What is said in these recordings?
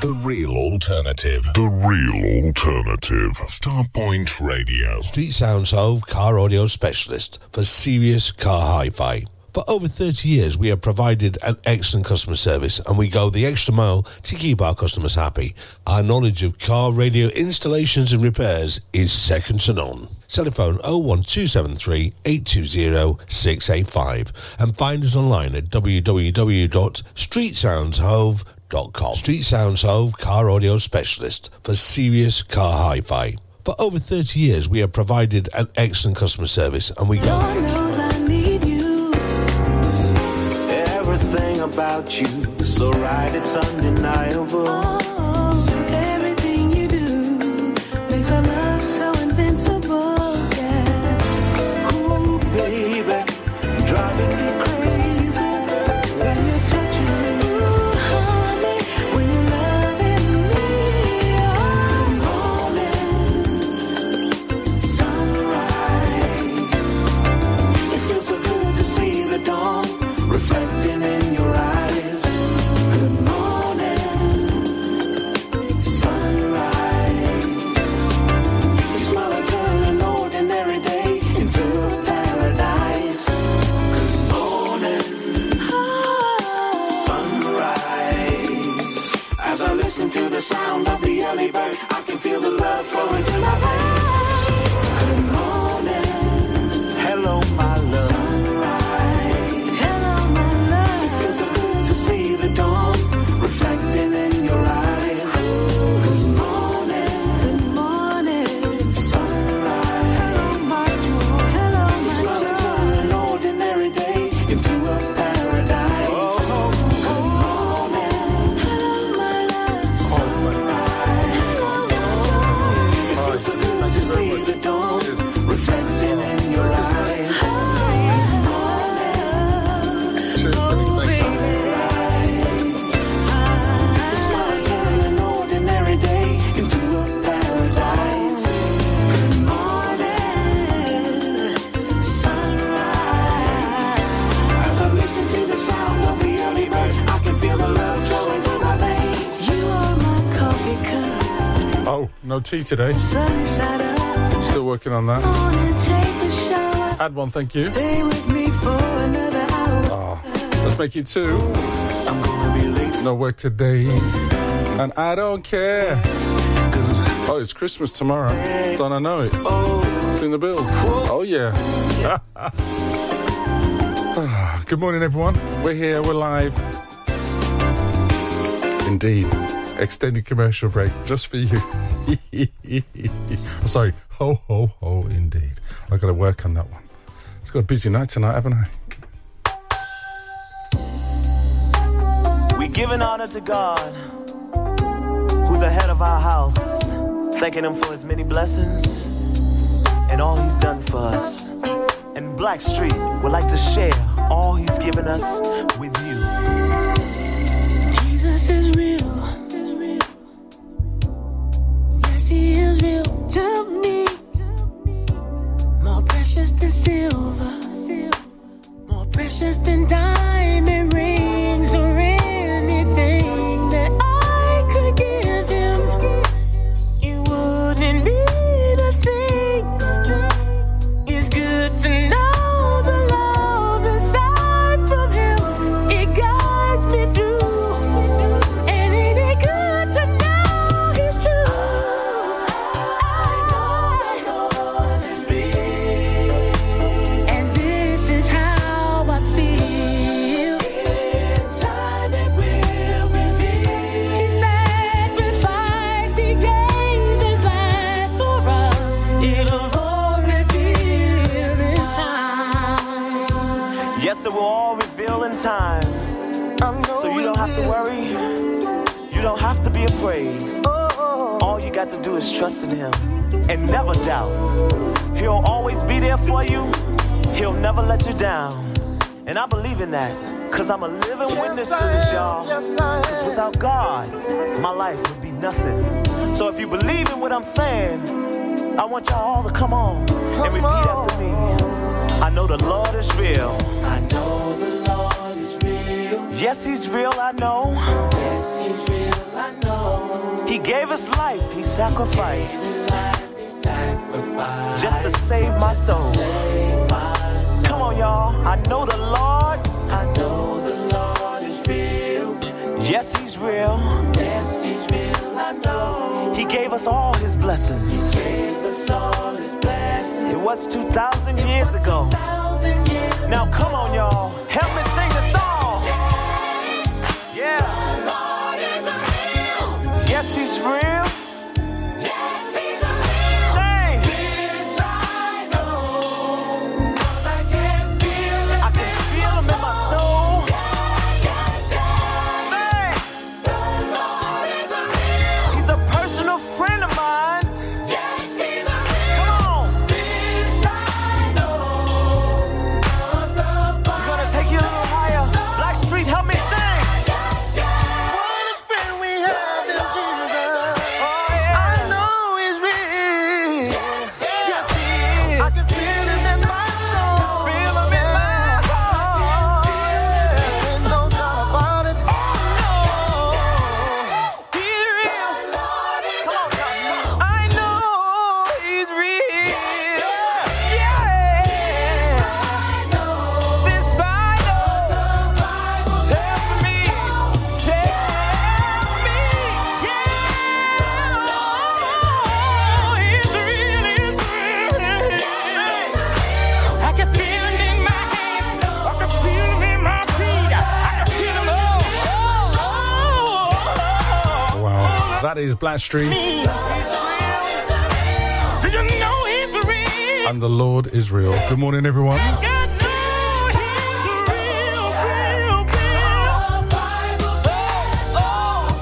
The real alternative. The real alternative. Starpoint Radio. Street Sounds Hove Car Audio Specialist for serious car hi-fi. For over 30 years, we have provided an excellent customer service and we go the extra mile to keep our customers happy. Our knowledge of car radio installations and repairs is second to none. Telephone 01273 820 685 and find us online at www.streetsoundshove.com. Street Sounds Hove Car Audio Specialist for serious car hi-fi. For over 30 years, we have provided an excellent customer service and we go... Lord knows I need you. Everything about you so right, it's undeniable. Oh, no tea today. Still working on that. Add one, thank you. hour. Let's make it two. No work today. And I don't care. Oh, it's Christmas tomorrow. Don't I know it? In the bills. Oh, yeah. Good morning, everyone. We're here, we're live. Indeed. Extended commercial break just for you. Sorry. Ho, ho, ho, indeed. I've got to work on that one. It's got a busy night tonight, haven't I? We giving honor to God, who's ahead of our house, thanking Him for His many blessings and all He's done for us. And Blackstreet would like to share all He's given us with you. Jesus is real. Is real to me. More precious than silver. More precious than diamond rings got to do is trust in Him and never doubt. He'll always be there for you. He'll never let you down. And I believe in that. Cause I'm a living witness to this, y'all. Cause without God, my life would be nothing. So if you believe in what I'm saying, I want y'all all to come on and repeat after me. I know the Lord is real. I know the Lord is real. Yes, He's real, I know. Yes, He's real, I know. He gave His life, He sacrificed. Just to save my soul. Come on, y'all. I know the Lord. I know the Lord is real. Yes, He's real. Yes, He's real. I know. He gave us all His blessings. He gave us all His blessings. It was 2,000 years ago. Now, come on, y'all. Help me sing the song. That is Blackstreet. Do you know he's real? And the Lord is real. Good morning, everyone.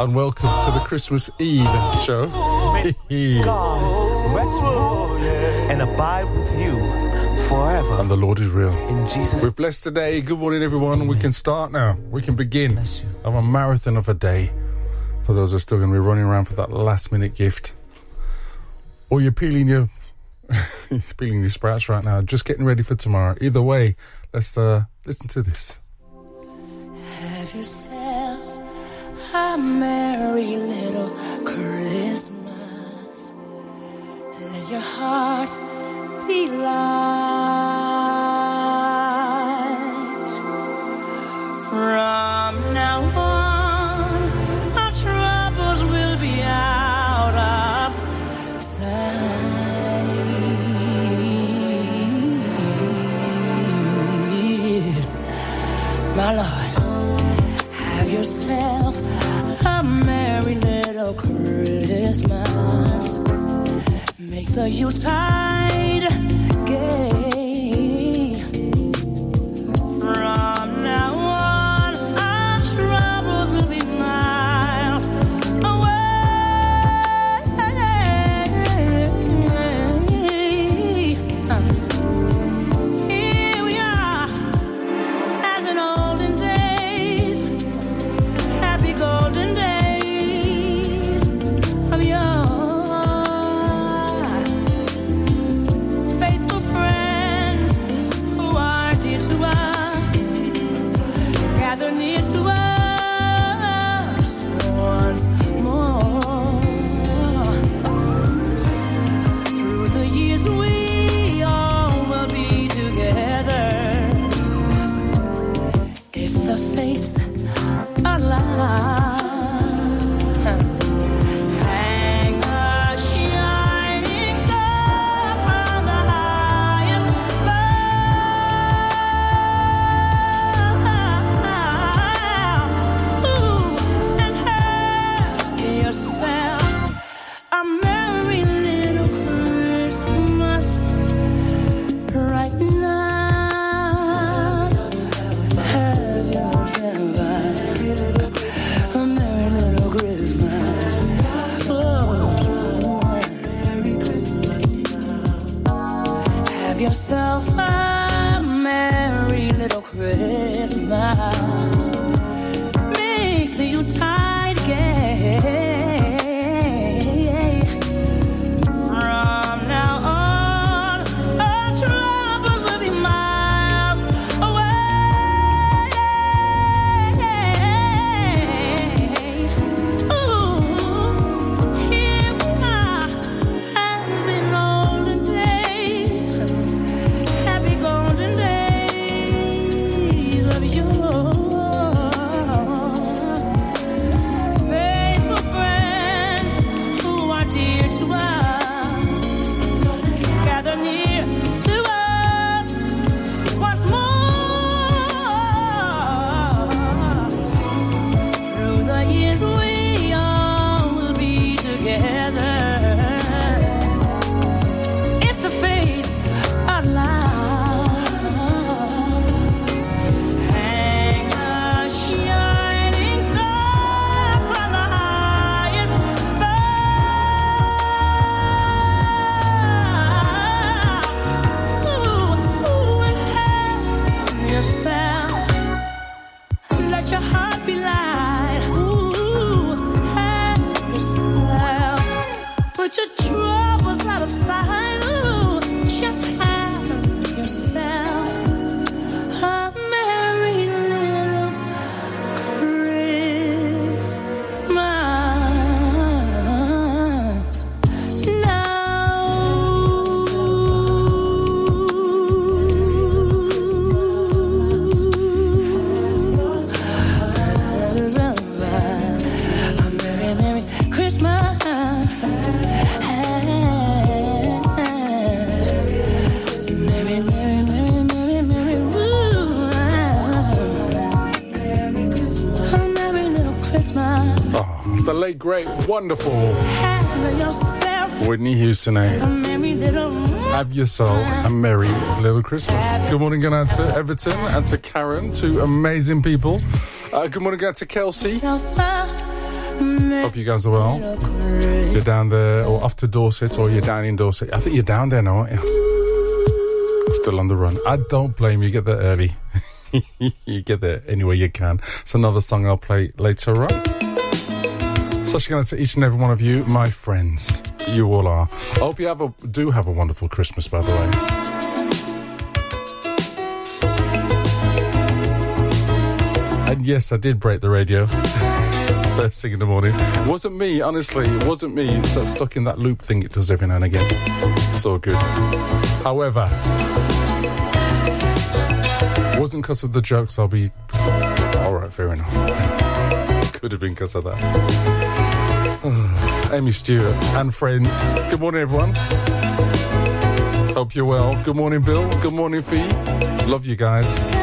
And welcome to the Christmas Eve show. God rest rule and abide with you forever. and the Lord is real. In Jesus' We're blessed today. Good morning, everyone. We can start now. We can begin of a marathon of a day. For those are still going to be running around for that last minute gift, or you're peeling your peeling your sprouts right now, just getting ready for tomorrow. Either way, let's uh, listen to this. Have yourself a merry little Christmas. Let your heart be light. Christmas. Make the Yuletide wonderful Whitney Houston. eh? Have yourself a merry little Christmas. Good morning, going out to Everton and to Karen, two amazing people. Uh, good morning, out to Kelsey. Hope you guys are well. You're down there, or off to Dorset, or you're down in Dorset. I think you're down there now, aren't you? Still on the run. I don't blame you. Get there early. you get there any way you can. It's another song I'll play later on. So, going to each and every one of you, my friends. You all are. I hope you have a do have a wonderful Christmas, by the way. And yes, I did break the radio first thing in the morning. It wasn't me, honestly. It wasn't me. It's that stuck in that loop thing it does every now and again. It's all good. However, wasn't because of the jokes. I'll be all right. Fair enough. Could have been because of that. Amy Stewart and friends. Good morning, everyone. Hope you're well. Good morning, Bill. Good morning, Fee. Love you guys.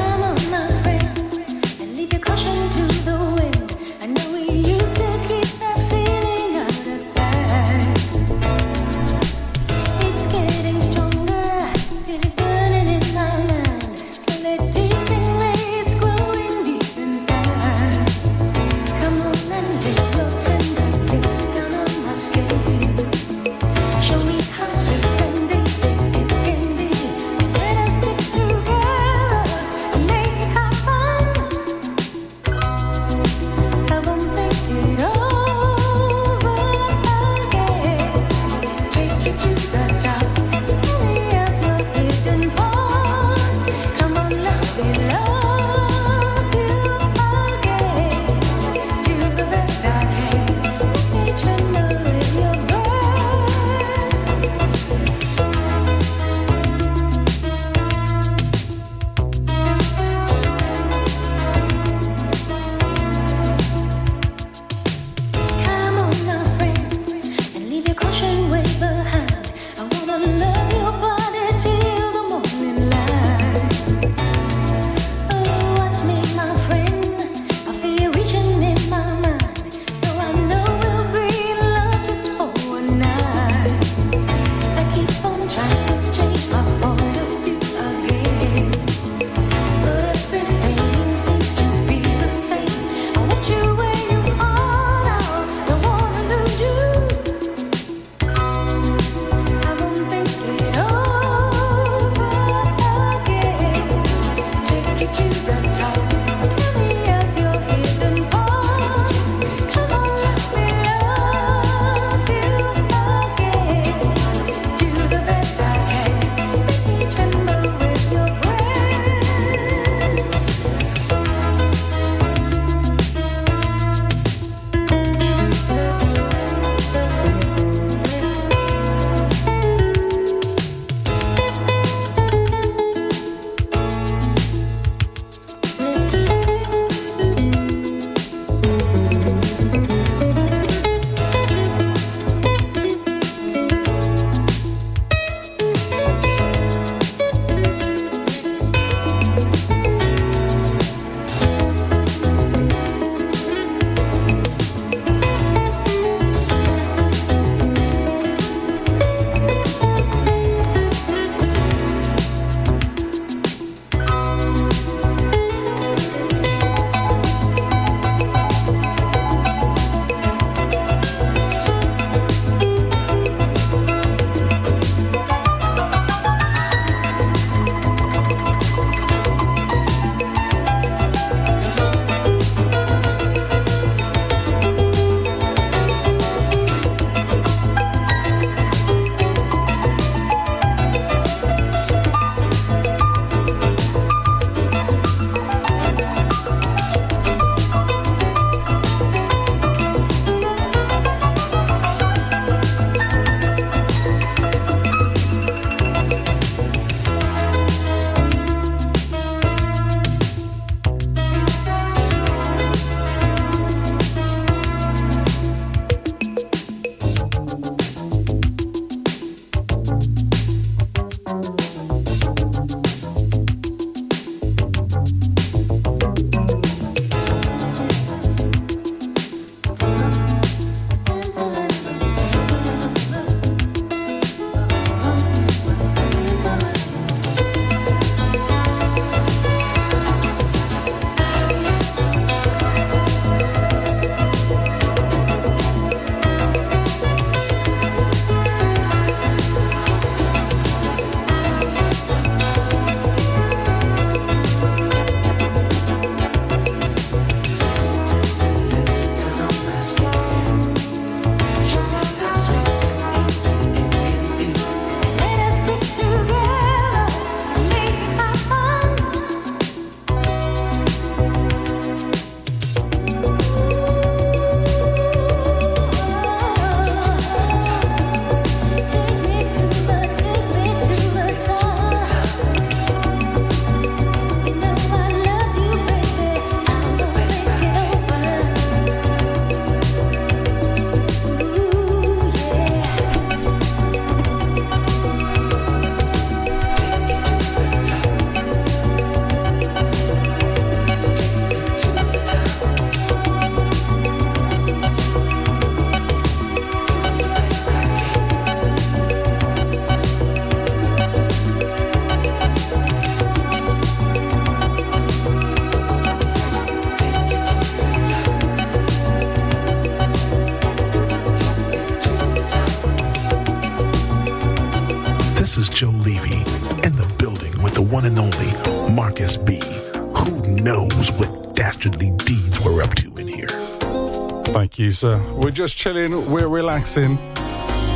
Thank you, sir. We're just chilling, we're relaxing,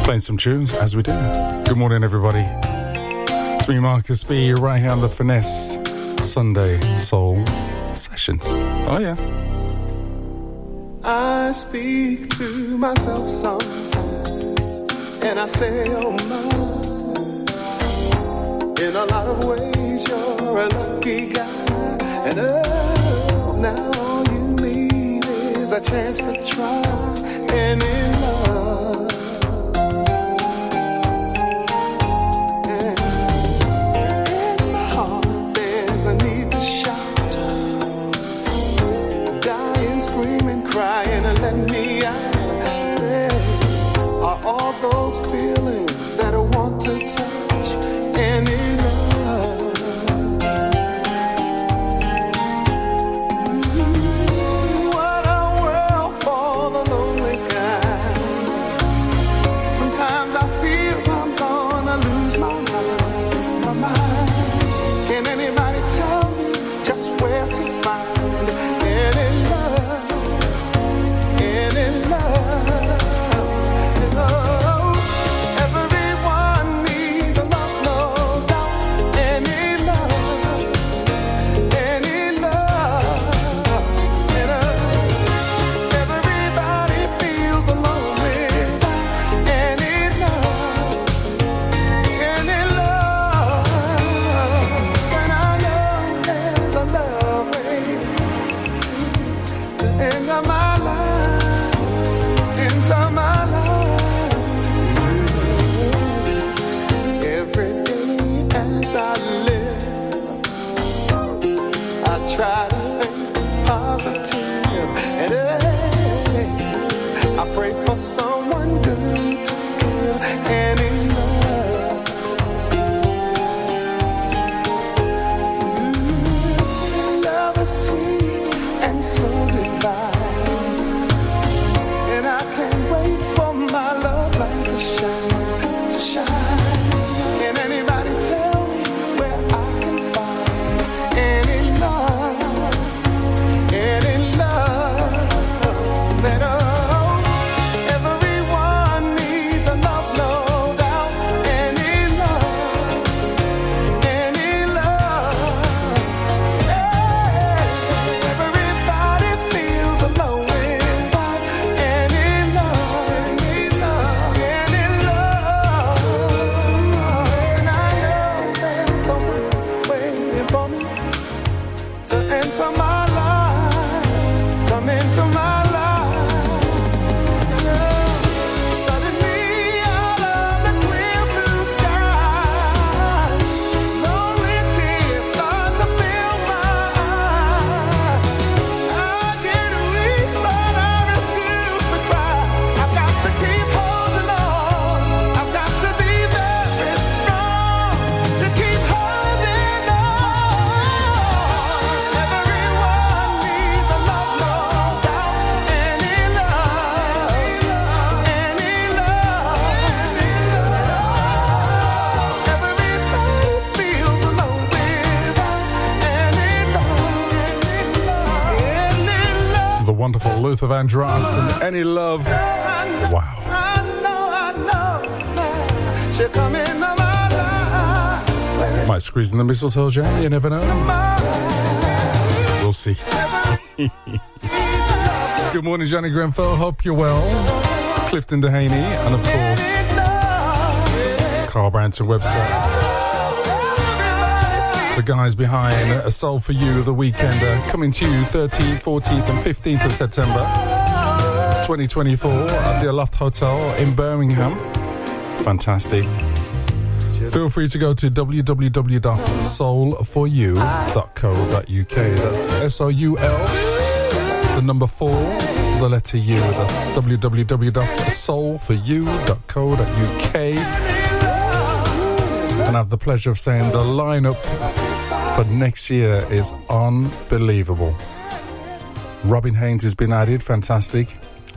playing some tunes as we do. Good morning, everybody. It's me, Marcus B, right here on the Finesse Sunday Soul Sessions. Oh, yeah. I speak to myself sometimes, and I say, Oh my. In a lot of ways, you're a lucky guy, and oh, now chance to try any love. And in my heart, there's a need to shout dying, screaming, crying, and let me out. Where are all those feelings Vandross and Any Love. Wow. Might squeeze in the mistletoe jam, you never know. We'll see. Good morning, Johnny Grenfell. Hope you're well. Clifton Dehaney, and of course, Carl Branton website. The guys behind A Soul for You, the weekender, coming to you 13th, 14th, and 15th of September 2024 at the Aloft Hotel in Birmingham. Fantastic. Feel free to go to www.soul4u.co.uk. That's S O U L, the number four, the letter U. That's www.soul4u.co.uk. And I have the pleasure of saying the lineup for next year is unbelievable. Robin Haynes has been added, fantastic.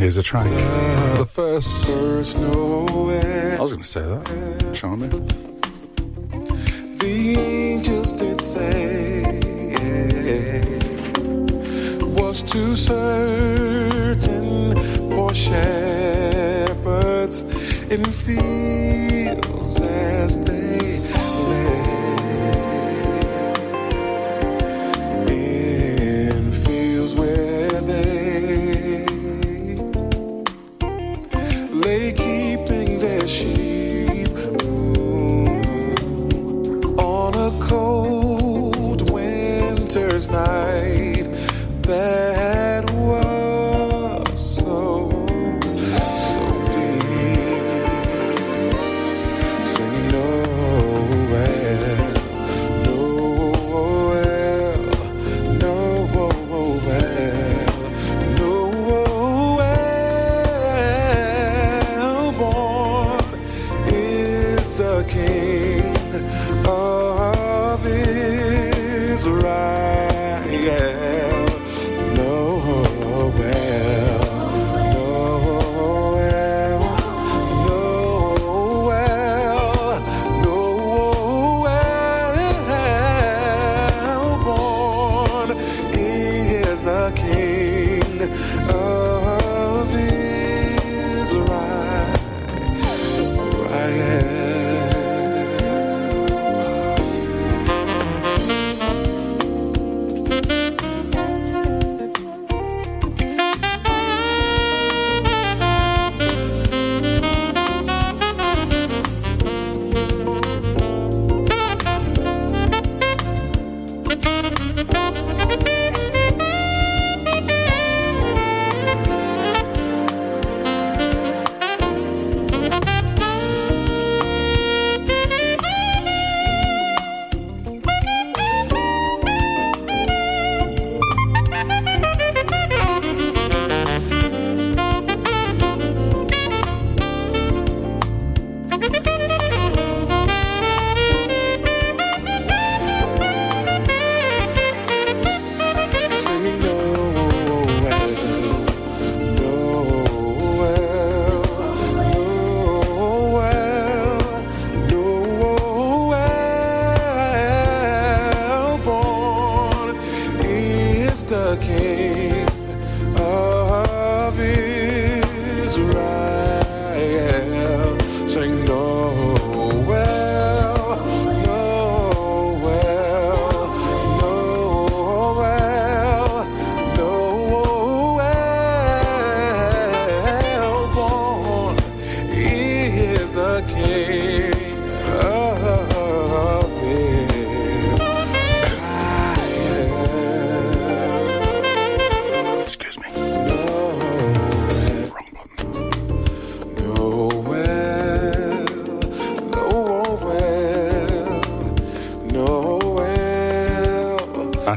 Here's a track. The first. I was going to say that. Charming. The angels did say was too certain for shepherds in fields as they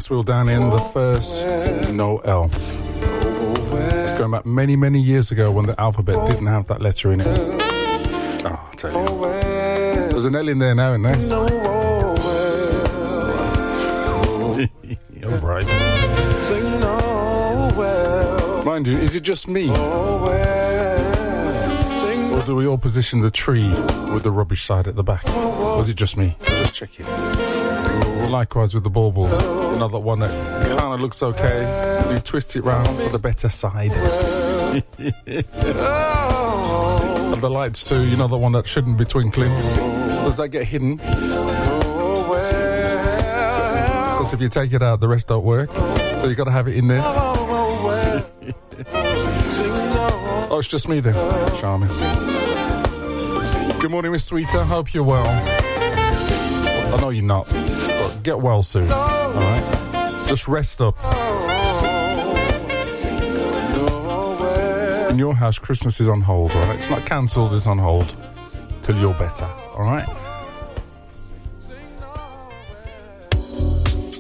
Will down in the first Noel. It's going back many, many years ago when the alphabet didn't have that letter in it. Oh, I'll tell you. There's an L in there now, isn't there? All right. Mind you, is it just me? Or do we all position the tree with the rubbish side at the back? Is it just me? Just check it. Likewise with the baubles. Know one that kind of looks okay. You twist it round for the better side. and the lights too. You know the one that shouldn't be twinkling. Does that get hidden? Because if you take it out, the rest don't work. So you've got to have it in there. Oh, it's just me then. Charming. Good morning, Miss Sweeter. Hope you're well. I know you're not. So get well soon. All right? Just rest up. In your house, Christmas is on hold, right? It's not cancelled, it's on hold. Till you're better, all right?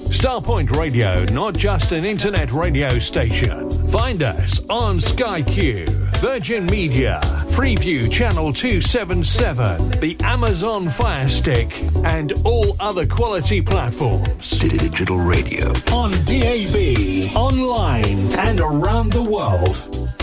Starpoint Radio, not just an internet radio station. Find us on Sky Q, Virgin Media, Freeview Channel 277, the Amazon Fire Stick, and all other quality platforms. City Digital radio. On DAB, online, and around the world.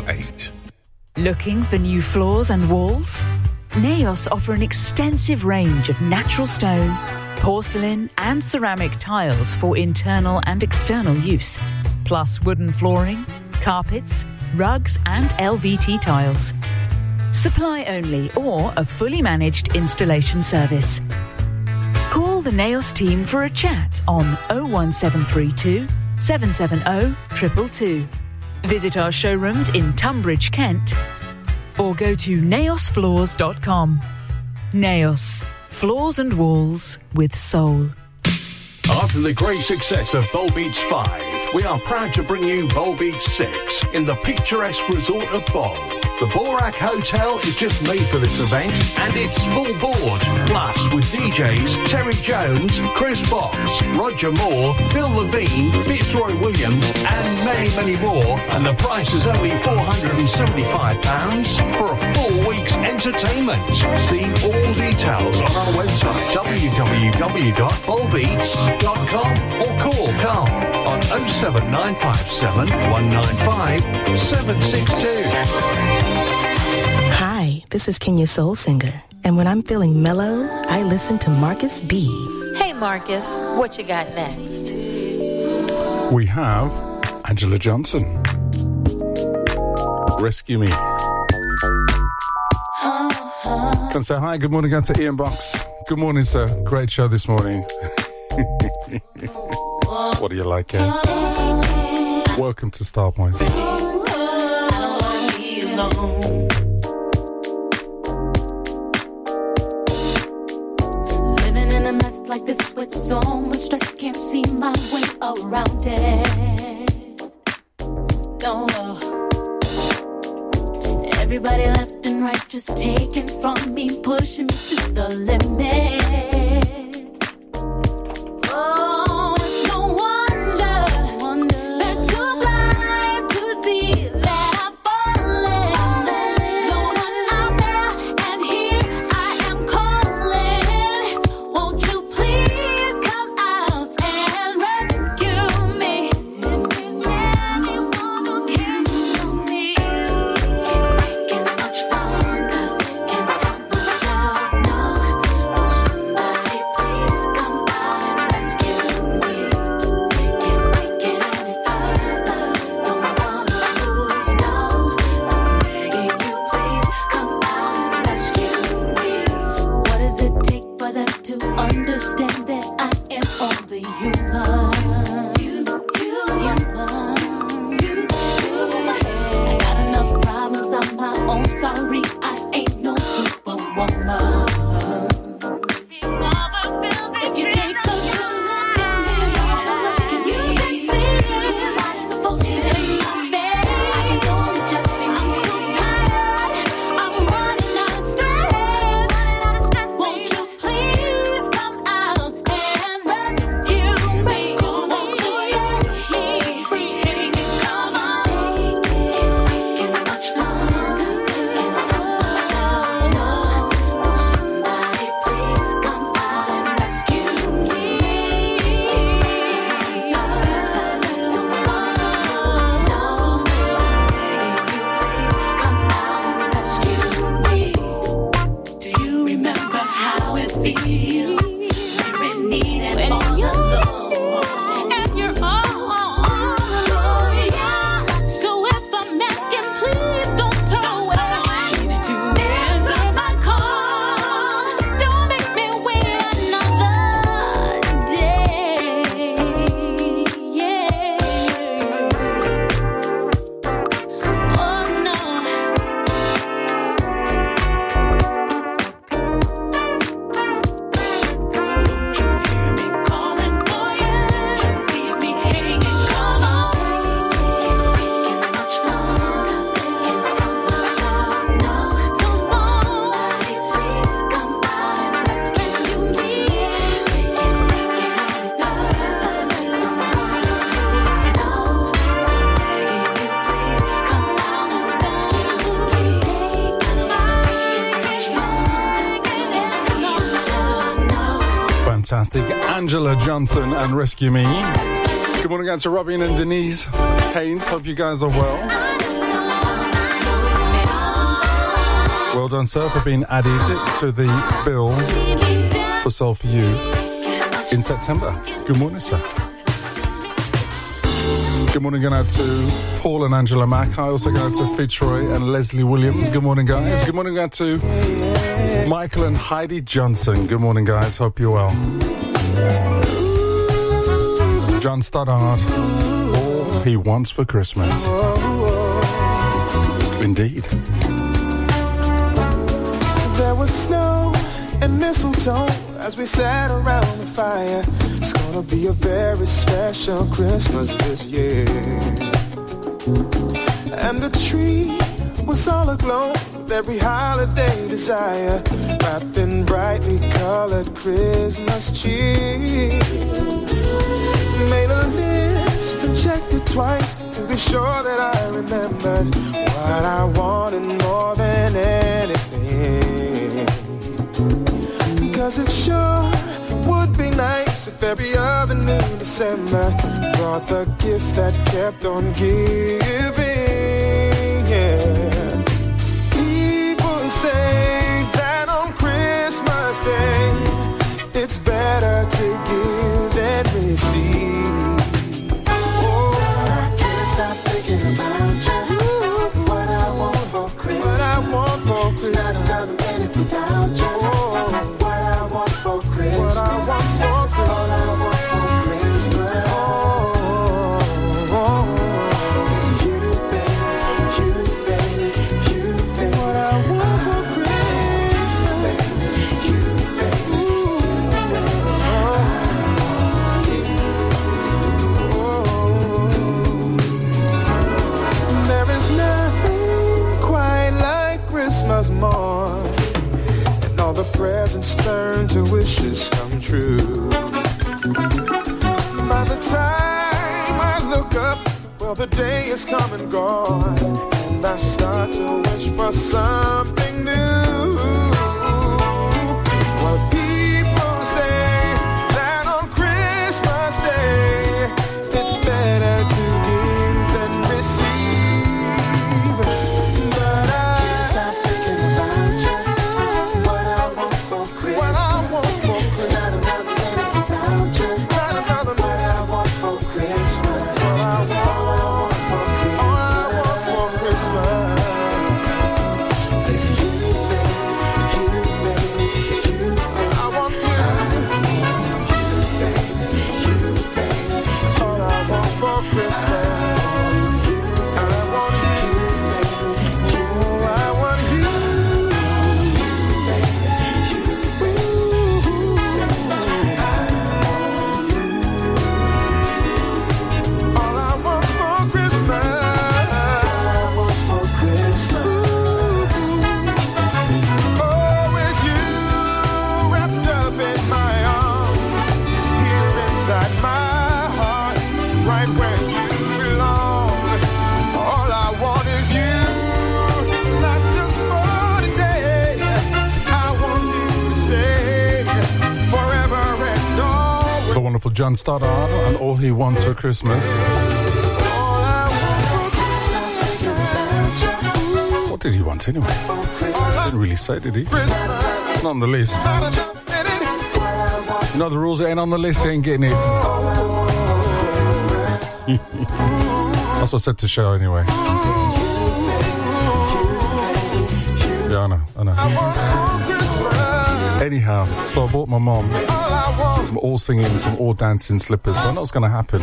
Looking for new floors and walls? Naos offer an extensive range of natural stone, porcelain, and ceramic tiles for internal and external use, plus wooden flooring, carpets, rugs, and LVT tiles. Supply only or a fully managed installation service. Call the Naos team for a chat on 01732 770 222. Visit our showrooms in Tunbridge, Kent, or go to naosfloors.com. Naos, floors and walls with soul. After the great success of Bowl Beach 5, we are proud to bring you Bowl Beach 6 in the picturesque resort of Bowl. The Borak Hotel is just made for this event and it's full board. Plus, with DJs Terry Jones, Chris Box, Roger Moore, Phil Levine, Fitzroy Williams, and many, many more. And the price is only £475 for a full week's entertainment. See all details on our website www.bowlbeats.com or call Carl on oh 07957 195 762. Hi, this is Kenya Soul Singer. And when I'm feeling mellow, I listen to Marcus B. Hey, Marcus, what you got next? We have Angela Johnson. Rescue Me. Can I say hi? Good morning again to Ian Box. Good morning, sir. Great show this morning. what do you like, eh? Welcome to Starpoint. Living in a mess like this with so much stress, can't see my way around it. No. Everybody left and right just taking from me, pushing me to the limit. Fantastic Angela Johnson and Rescue Me. Good morning again to Robin and Denise Haynes. Hope you guys are well. Well done, sir, for being added to the bill for Soul for You in September. Good morning, sir. Good morning, going out to Paul and Angela Mack. I also go out to Fitzroy and Leslie Williams. Good morning, guys. Good morning, out to Michael and Heidi Johnson. Good morning, guys. Hope you're well. John Stoddart. All he wants for Christmas. Indeed. There was snow and mistletoe as we sat around the fire. It's gonna be a very special Christmas this year. And the tree was all aglow with every holiday desire, wrapped in brightly colored Christmas cheer. Made a list and checked it twice to be sure that I remembered what I wanted more than anything. Cause it sure would be nice if every other new December brought the gift that kept on giving. Better day is come and gone. And I start to wish for something John Stoddart and all he wants for Christmas. What did he want anyway? Didn't really say, did he? Not on the list. You know the rules ain't on the list, ain't getting it. That's what I said to show anyway. Yeah, I know, I know. Anyhow, so I bought my mom some all singing, some all dancing slippers. But I know what's going to happen.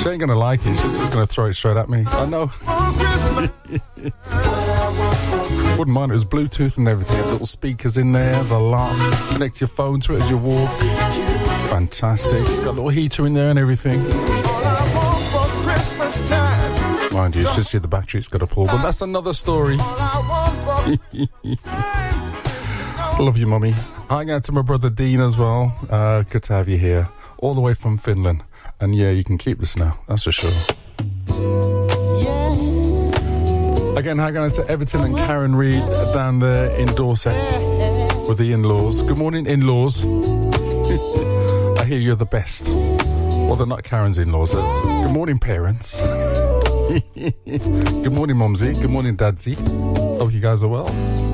She ain't going to like it. She's just going to throw it straight at me. I know. Wouldn't mind. It was Bluetooth and everything. Little speakers in there, the alarm. Connect your phone to it as you walk. Fantastic. It's got a little heater in there and everything. Mind you, it's just the battery's got to pull. But that's another story. Love you, mummy. Hi out to my brother Dean as well. Uh, good to have you here, all the way from Finland. And yeah, you can keep this now, that's for sure. Again, hi going to Everton and Karen Reed down there in Dorset with the in laws. Good morning, in laws. I hear you're the best. Well, they're not Karen's in laws. Good morning, parents. Good morning, Mumsy. Good morning, Dadsy. Hope you guys are well.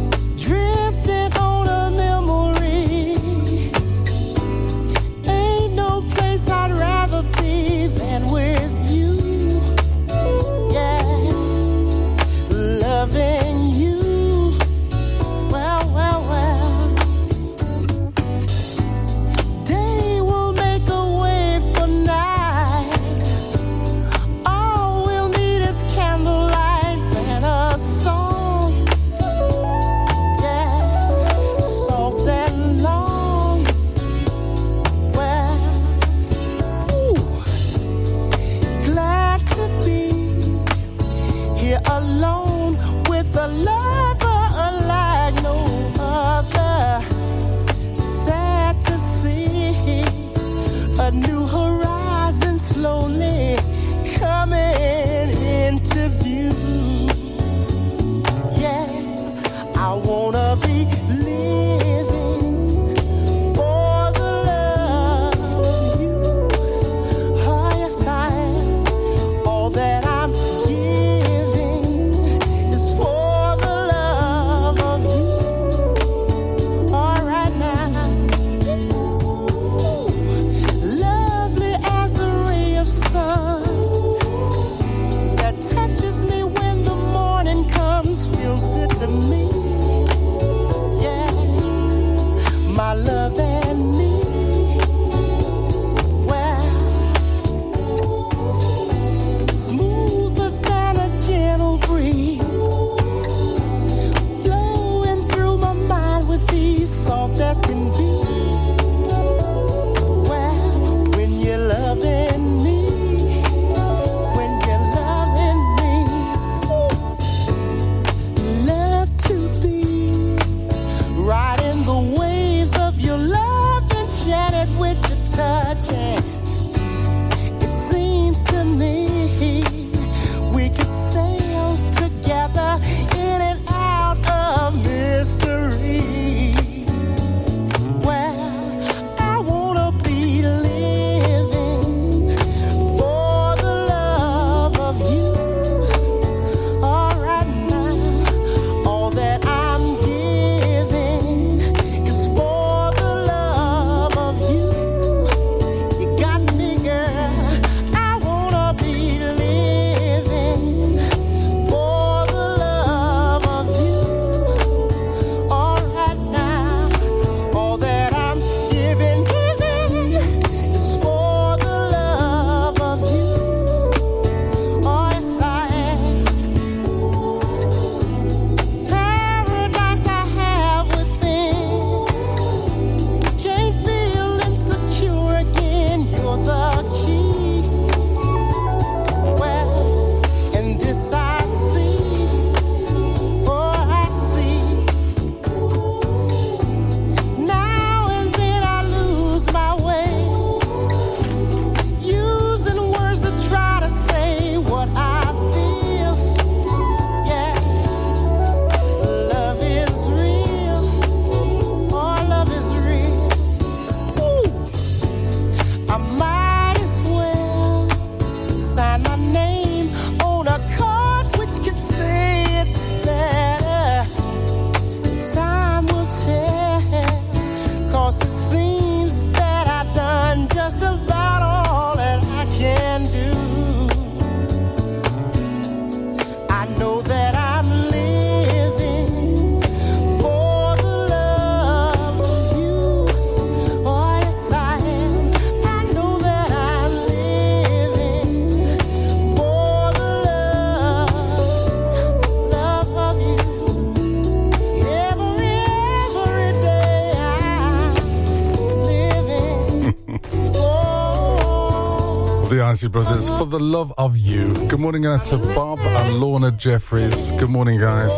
Dynasty Brothers for the love of you. Good morning uh, to Bob and Lorna Jeffries. Good morning, guys.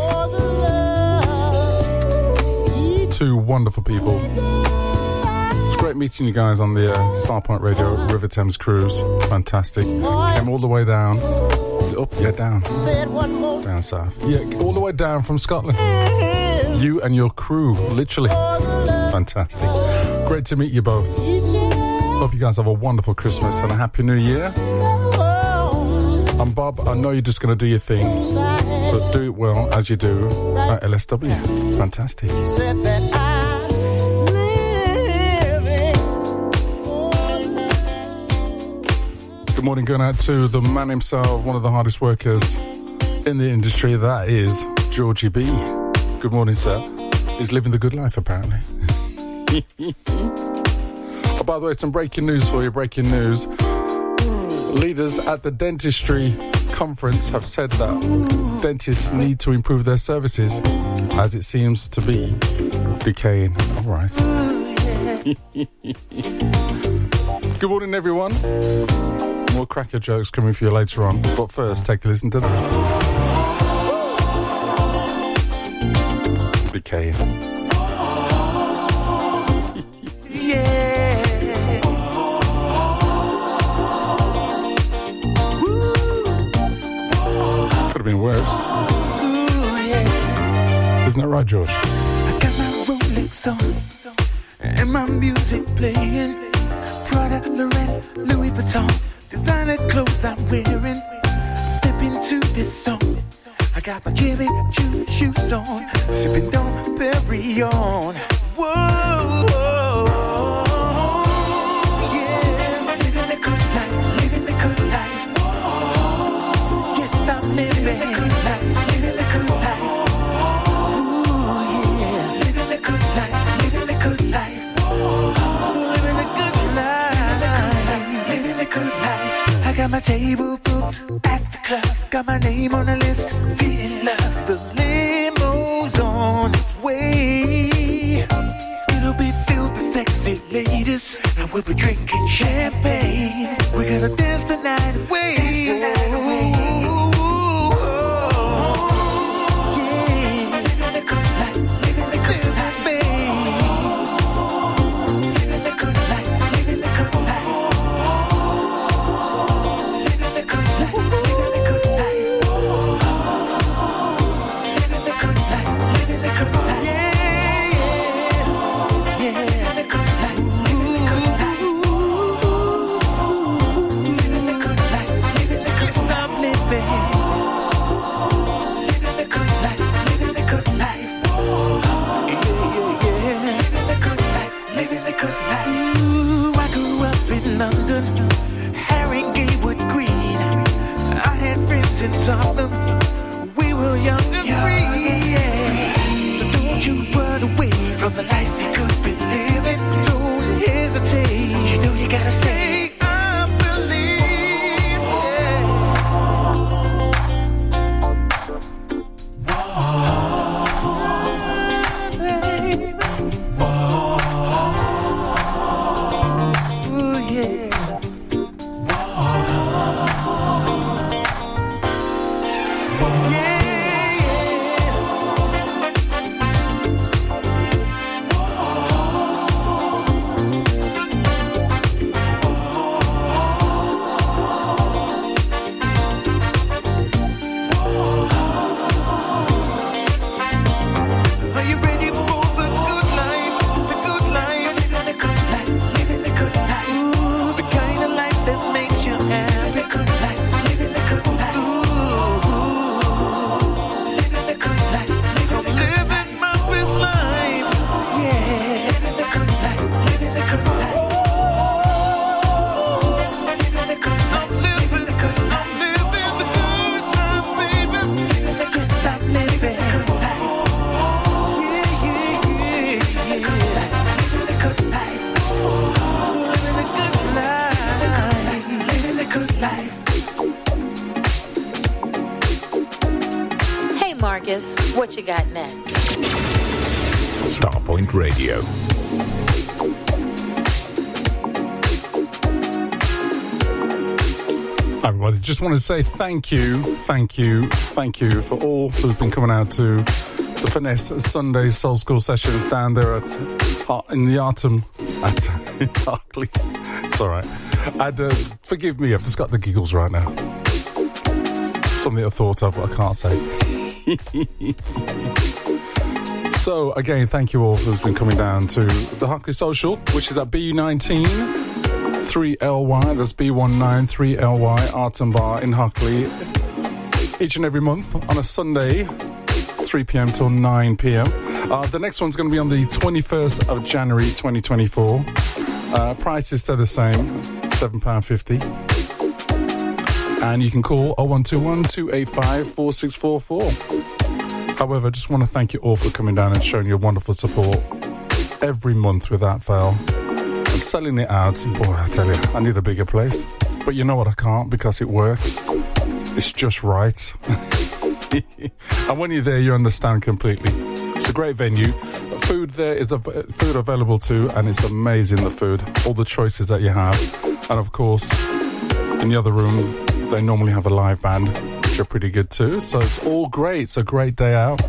Two wonderful people. It's great meeting you guys on the uh, Starpoint Radio River Thames cruise. Fantastic. Came all the way down. Up, yeah, down. Down south. Yeah, all the way down from Scotland. You and your crew, literally. Fantastic. Great to meet you both have a wonderful Christmas and a happy New Year. I'm Bob. I know you're just going to do your thing, so do it well as you do at LSW. Fantastic. Good morning, going out to the man himself, one of the hardest workers in the industry. That is Georgie B. Good morning, sir. He's living the good life, apparently. oh, by the way, some breaking news for you. Breaking news. Leaders at the dentistry conference have said that dentists need to improve their services as it seems to be decaying. All right. Good morning, everyone. More cracker jokes coming for you later on. But first, take a listen to this. Decaying. Could have been worse. Isn't that right, George? I got my Rolex on and my music playing. Prada, Laurent, Louis Vuitton, designer clothes I'm wearing. Step into this song. I got my Jimmy Choo shoes on, sipping Dom Perignon. Whoa, table booked at the club, got my name on the list, feeling love. The limo's on its way. It'll be filled with sexy ladies, and we'll be drinking what you got next? Starpoint Radio. Hi, everybody. Just want to say thank you, thank you, thank you for all who've been coming out to the Finesse Sunday Soul School sessions down there at uh, in the Artem at Berkeley. It's all right. And uh, forgive me, I've just got the giggles right now. Something I thought of, but I can't say. so again, thank you all who's been coming down to the Hockley Social, which is at BU19. 3LY, that's B19 3LY Art and Bar in Hockley. each and every month on a Sunday, 3 pm till 9 pm. Uh, the next one's going to be on the 21st of January 2024. Uh, prices stay the same, £7.50. And you can call 0121 285 4644. However, I just want to thank you all for coming down and showing your wonderful support every month without fail. And selling it out, boy, I tell you, I need a bigger place. But you know what? I can't because it works. It's just right. and when you're there, you understand completely. It's a great venue. Food there is av- food available too, and it's amazing the food. All the choices that you have, and of course, in the other room, they normally have a live band, which are pretty good too. So it's all great. It's a great day out.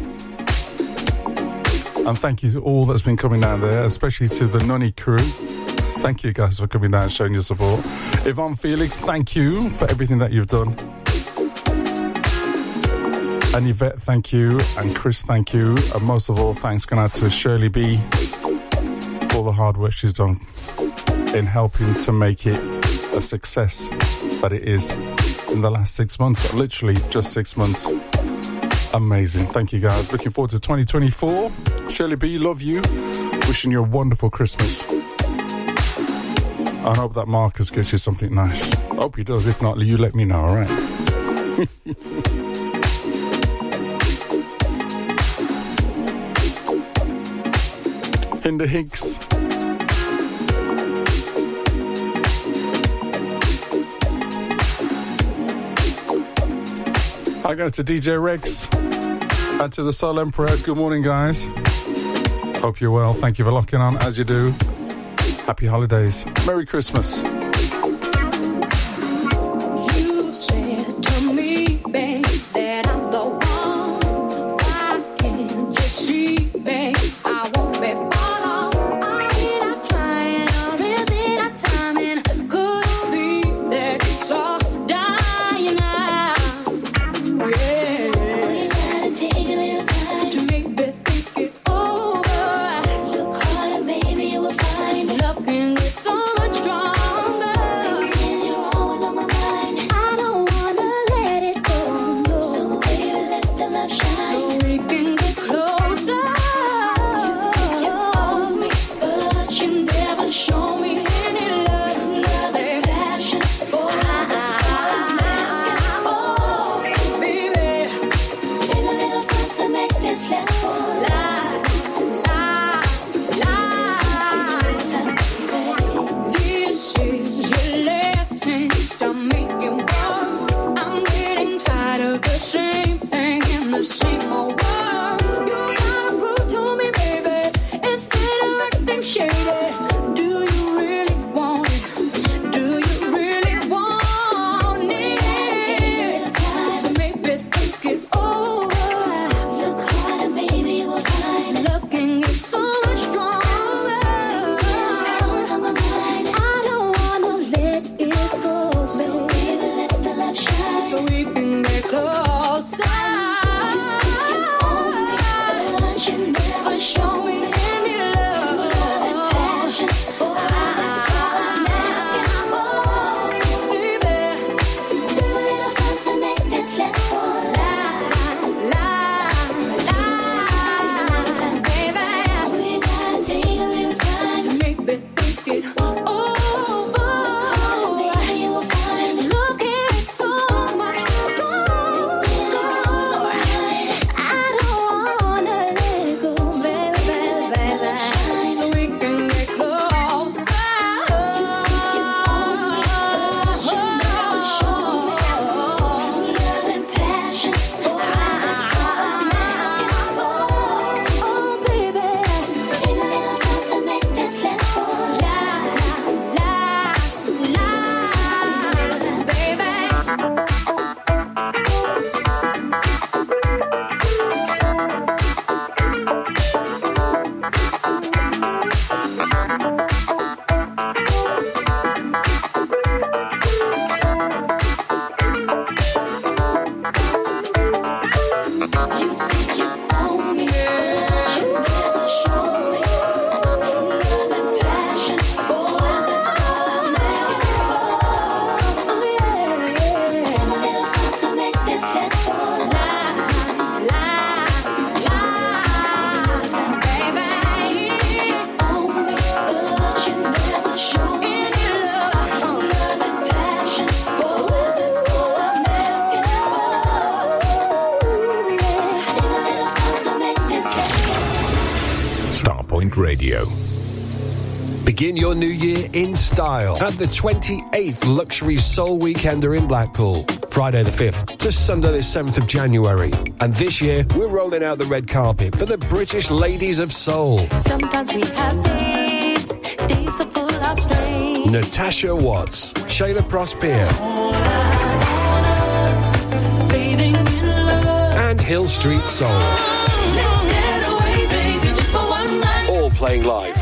And thank you to all that's been coming down there, especially to the Nunny crew. Thank you guys for coming down and showing your support. Yvonne Felix, thank you for everything that you've done. And Yvette, thank you. And Chris, thank you. And most of all, thanks going out to Shirley B for all the hard work she's done in helping to make it a success that it is in the last six months. Literally just six months. Amazing. Thank you guys. Looking forward to 2024. Shirley B, love you. Wishing you a wonderful Christmas. I hope that Marcus gets you something nice. Hope he does. If not, you let me know, alright? Hinder Hicks. I go to DJ Rex and to the Soul Emperor. Good morning, guys. Hope you're well. Thank you for locking on as you do. Happy holidays. Merry Christmas. Begin your new year in style at the 28th Luxury Soul Weekender in Blackpool. Friday the 5th to Sunday the 7th of January. And this year, we're rolling out the red carpet for the British Ladies of Soul. Sometimes we have days, days are full of strain. Natasha Watts, Shayla Prosper, Bathing in love. and Hill Street Soul. Let's get away, baby, just for one night. All playing live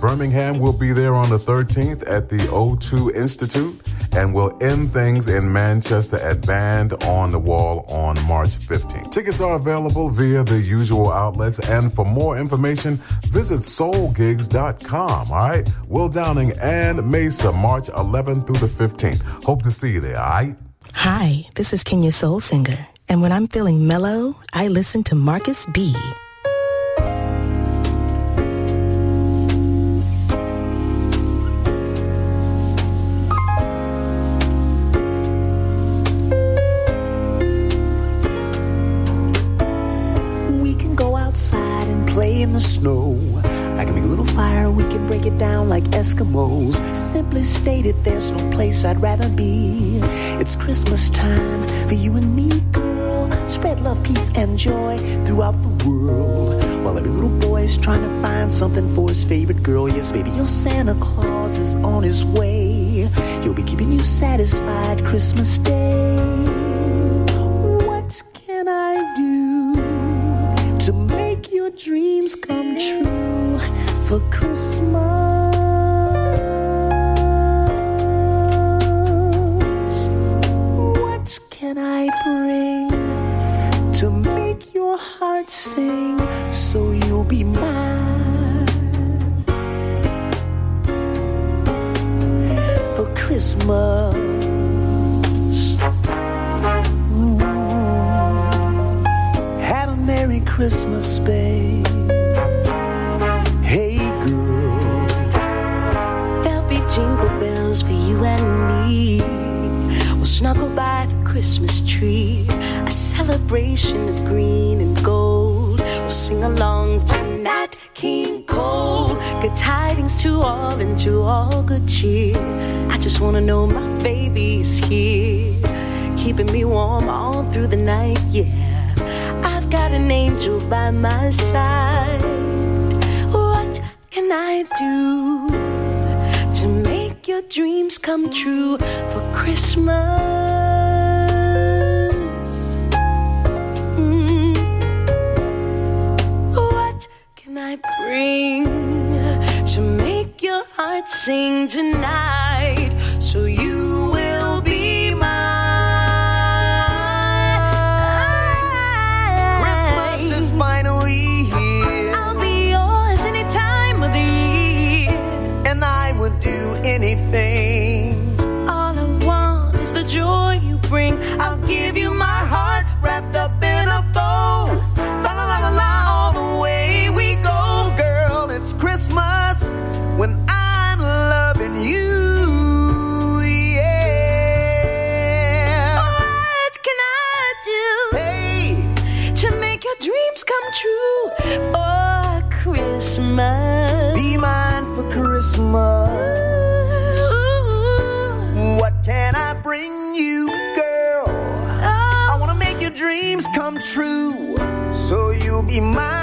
Birmingham will be there on the 13th at the O2 Institute, and we'll end things in Manchester at Band on the Wall on March 15th. Tickets are available via the usual outlets, and for more information, visit soulgigs.com. All right, Will Downing and Mesa, March 11th through the 15th. Hope to see you there. All right. Hi, this is Kenya Soul Singer. And when I'm feeling mellow, I listen to Marcus B. snow. I can make a little fire, we can break it down like Eskimos. Simply stated, there's no place I'd rather be. It's Christmas time for you and me, girl. Spread love, peace, and joy throughout the world. While every little boy's trying to find something for his favorite girl. Yes, baby, your Santa Claus is on his way. He'll be keeping you satisfied Christmas Day. Dreams come true for Christmas. What can I bring to make your heart sing so you'll be mine for Christmas? Christmas, babe. Hey, girl. There'll be jingle bells for you and me. We'll snuggle by the Christmas tree, a celebration of green and gold. We'll sing along to Nat King Cole. Good tidings to all and to all good cheer. I just wanna know my baby's here, keeping me warm all through the night. Yeah, got an angel by my side. What can I do? to make your dreams come true for Christmas. Mm. What can I bring to make your heart sing tonight? So you be mine.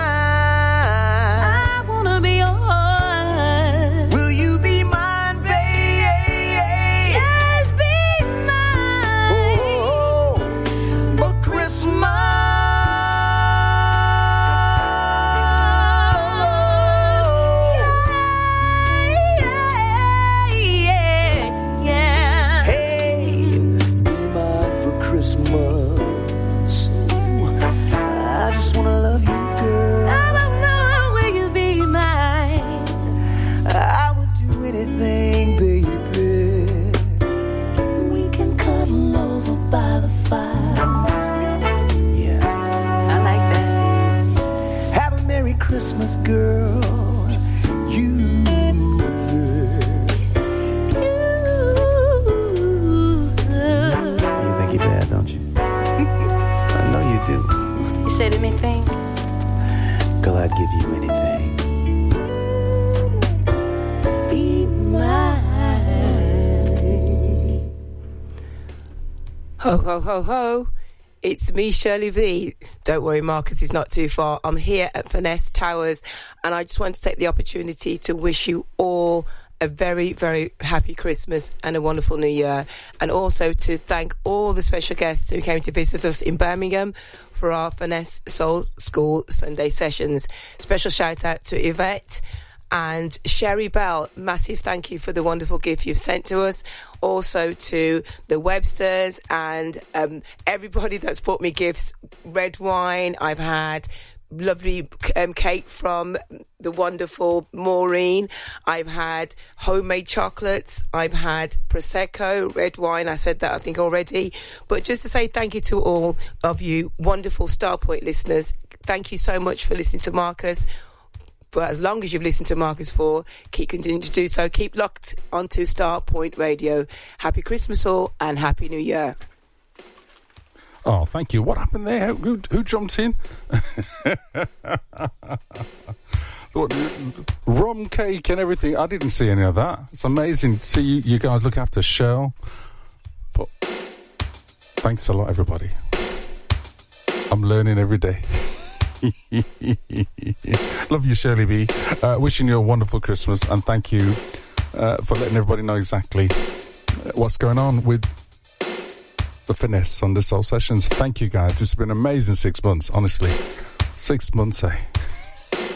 Ho, ho, ho. It's me, Shirley V. Don't worry, Marcus is not too far. I'm here at Finesse Towers, and I just want to take the opportunity to wish you all a very, very happy Christmas and a wonderful New Year. And also to thank all the special guests who came to visit us in Birmingham for our Finesse Soul School Sunday sessions. Special shout out to Yvette. And Sherry Bell, massive thank you for the wonderful gift you've sent to us. Also to the Websters and um, everybody that's brought me gifts. Red wine, I've had lovely um, cake from the wonderful Maureen. I've had homemade chocolates. I've had Prosecco, red wine. I said that I think already. But just to say thank you to all of you wonderful Starpoint listeners. Thank you so much for listening to Marcus for as long as you've listened to Marcus for, keep continuing to do so. Keep locked onto Starpoint Radio. Happy Christmas all and Happy New Year. Oh, thank you. What happened there? Who, who jumped in? Rum cake and everything. I didn't see any of that. It's amazing to see you, you guys look after Shell. But thanks a lot, everybody. I'm learning every day. Love you, Shirley B. Uh, wishing you a wonderful Christmas and thank you uh, for letting everybody know exactly uh, what's going on with the finesse on the Soul Sessions. Thank you, guys. It's been amazing six months, honestly. Six months, eh?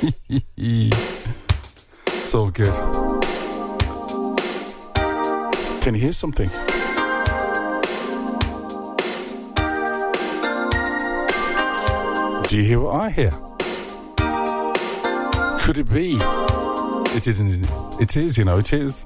it's all good. Can you hear something? Do you hear what I hear? Could it be? It isn't. It is, you know, it is.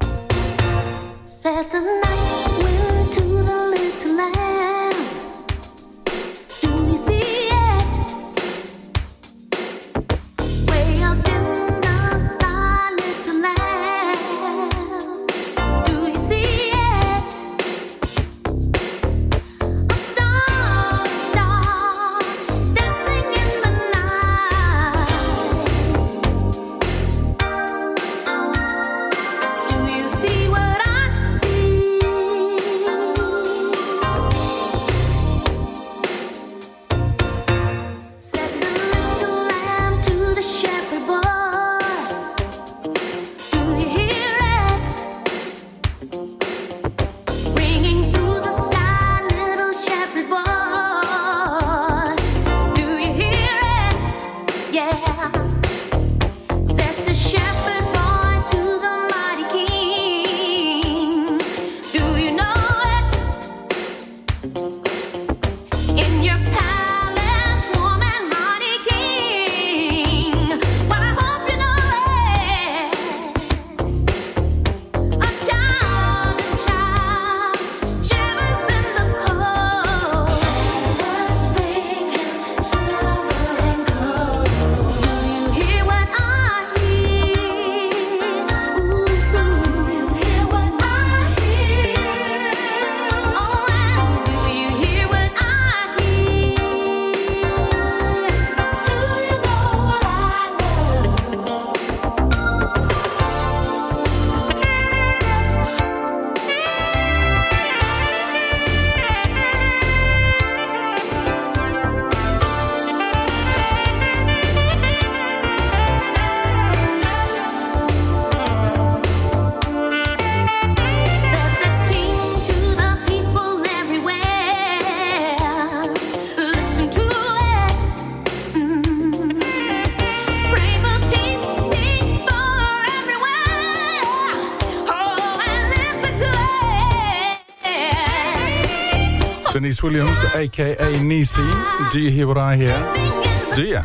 Williams, aka Nisi. Do you hear what I hear? Do you?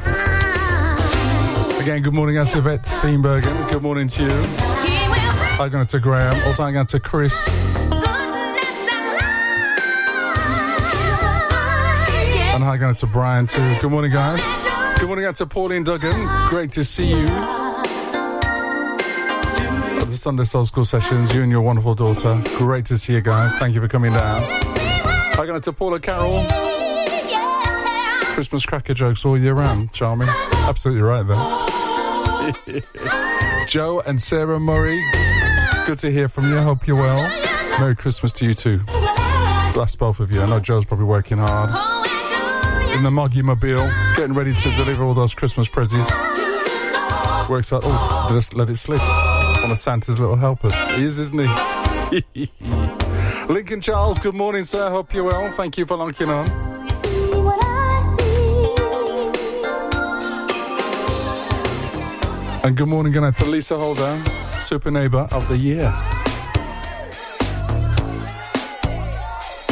Again, good morning out to Yvette Steenbergen. Good morning to you. Hi, going to Graham. Also, hi going to Chris. And hi going to Brian too. Good morning, guys. Good morning out to Pauline Duggan. Great to see you. The Sunday Soul School sessions, you and your wonderful daughter. Great to see you guys. Thank you for coming down. Going to Paula Carroll. Christmas cracker jokes all year round. Charming. Absolutely right there. Joe and Sarah Murray. Good to hear from you. Hope you're well. Merry Christmas to you too. Bless both of you. I know Joe's probably working hard. In the Moggy Mobile, getting ready to deliver all those Christmas prezzies. Works out. Oh, just let it slip. One of Santa's little helpers. He is, isn't he? Lincoln Charles, good morning, sir. Hope you're well. Thank you for locking on. And good morning again to Lisa Holder, Super Neighbour of the Year.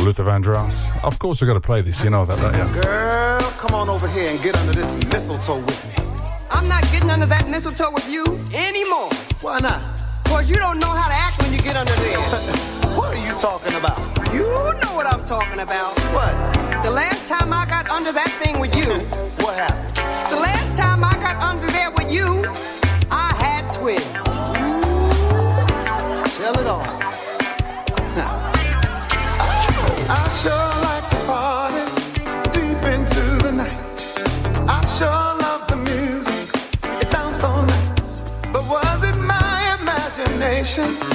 Luther Vandross. Of course, we've got to play this, you know that, don't you? Girl, come on over here and get under this mistletoe with me. I'm not getting under that mistletoe with you anymore. Why not? Because you don't know how to act when you get under there. are you talking about? You know what I'm talking about. What? The last time I got under that thing with you. what happened? The last time I got under there with you, I had twins. Tell it all. I sure like to party deep into the night. I sure love the music. It sounds so nice. But was it my imagination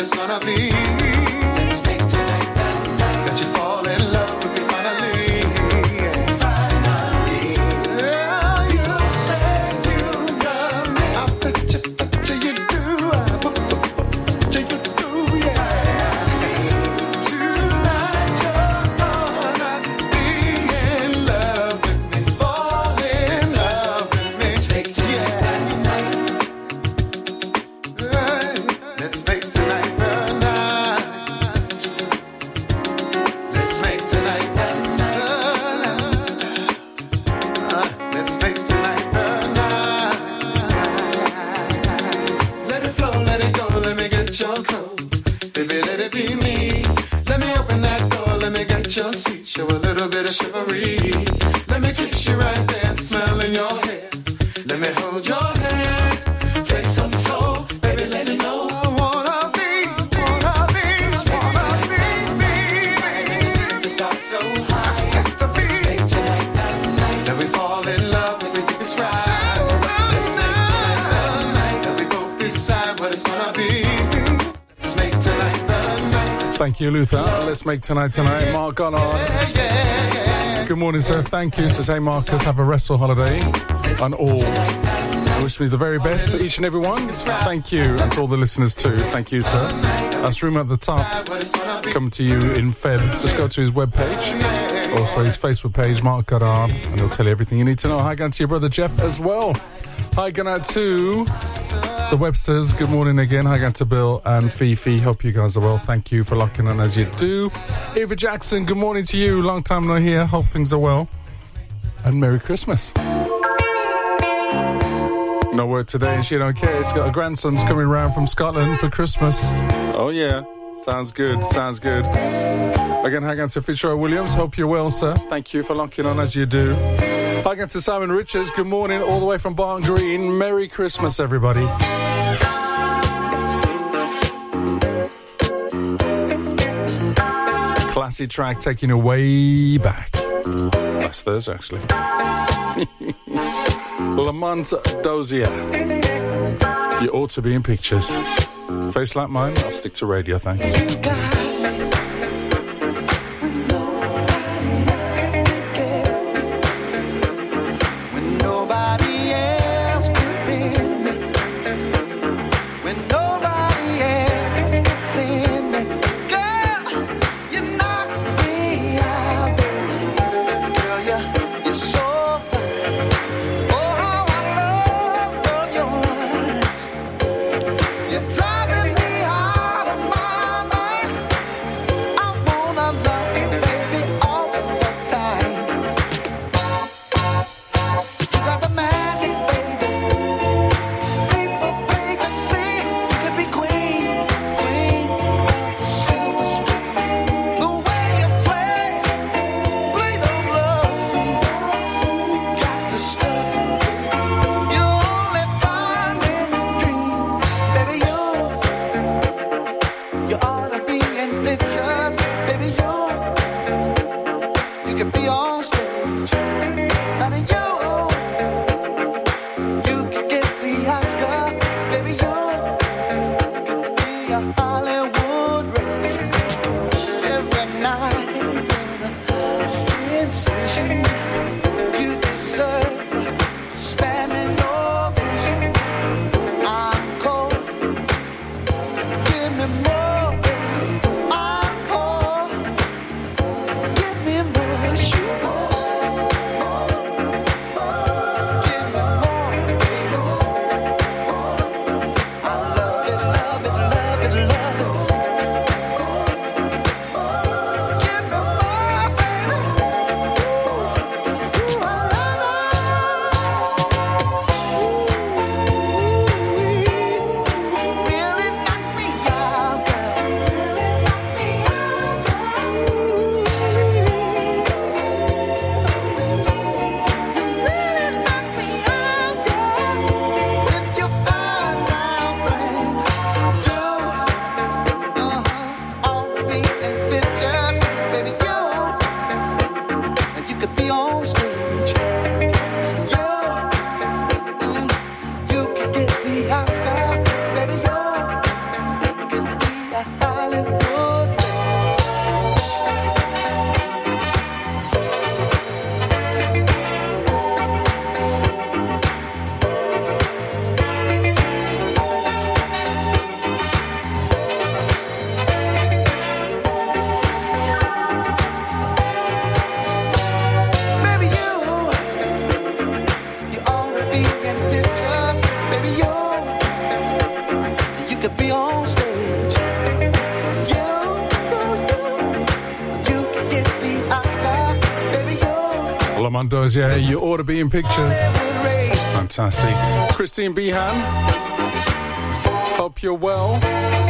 it's gonna be. make tonight tonight. Mark Goddard. Good morning, sir. Thank you. So, say, Marcus, have a restful holiday. And all. Wish me the very best to each and every one. Thank you. And to all the listeners, too. Thank you, sir. That's Room at the Top. Come to you in Feb. Just go to his webpage. Also, his Facebook page, Mark Goddard. And he'll tell you everything you need to know. Hi, going to your brother, Jeff, as well. Hi, going to the Websters, good morning again. Hi again to Bill and Fifi. Hope you guys are well. Thank you for locking in as you do. Eva Jackson, good morning to you. Long time no here. Hope things are well. And Merry Christmas. No word today, she don't care. It's got a grandson's coming round from Scotland for Christmas. Oh yeah. Sounds good, sounds good. Again, hang on to Fitzroy Williams. Hope you're well, sir. Thank you for locking on as you do. Talking to Simon Richards. Good morning, all the way from Barnt Green. Merry Christmas, everybody. Classy track taking you way back. Last Thursday, actually. Lamont Dozier. You ought to be in pictures. Face like mine, I'll stick to radio, thanks. solution. Yeah, you ought to be in pictures. Fantastic. Christine Behan, hope you're well.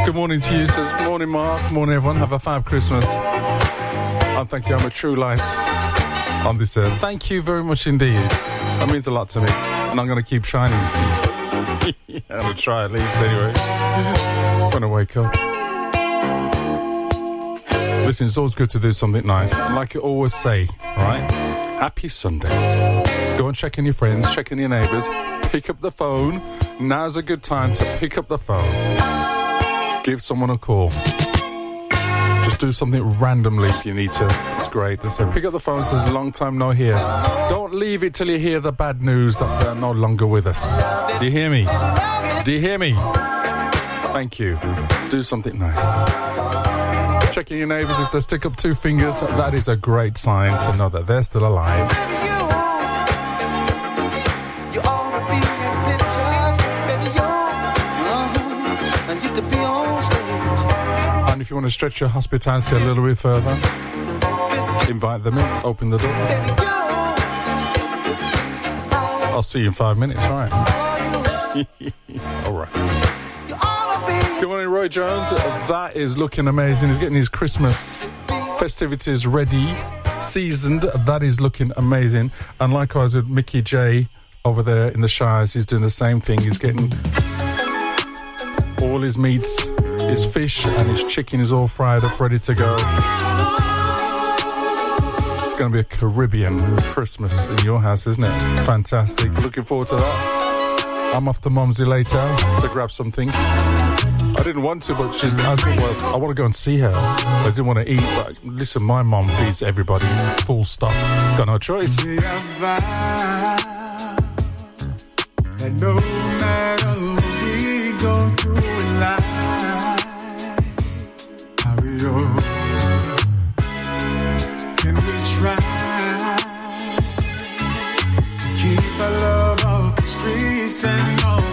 Good morning to you, says morning, Mark. Morning, everyone. Have a fab Christmas. And thank you, I'm a true light on this earth. Thank you very much indeed. That means a lot to me. And I'm going to keep shining. I'm going to try at least anyway. I wake up. Listen, it's always good to do something nice. Like you always say, right? Happy Sunday. Go and check in your friends, check in your neighbours, pick up the phone. Now's a good time to pick up the phone. Give someone a call. Just do something randomly if you need to. It's great. Say, pick up the phone, says long time no hear. Don't leave it till you hear the bad news that they're no longer with us. Do you hear me? Do you hear me? Thank you. Do something nice. Checking your neighbours if they stick up two fingers. That is a great sign to know that they're still alive. You ought to be in pictures. Baby, you, uh-huh, and you could be on stage. And if you want to stretch your hospitality a little bit further, invite them in, open the door. I'll see you in five minutes, all right? Roy Jones. That is looking amazing. He's getting his Christmas festivities ready, seasoned. That is looking amazing. And likewise with Mickey J over there in the Shires, he's doing the same thing. He's getting all his meats, his fish, and his chicken is all fried up, ready to go. It's going to be a Caribbean Christmas in your house, isn't it? Fantastic. Looking forward to that. I'm off to Mumsy later to grab something. I didn't want to, but she's. I well, I want to go and see her. I didn't want to eat, but listen, my mom feeds everybody. Full stop. Got no choice. Try and on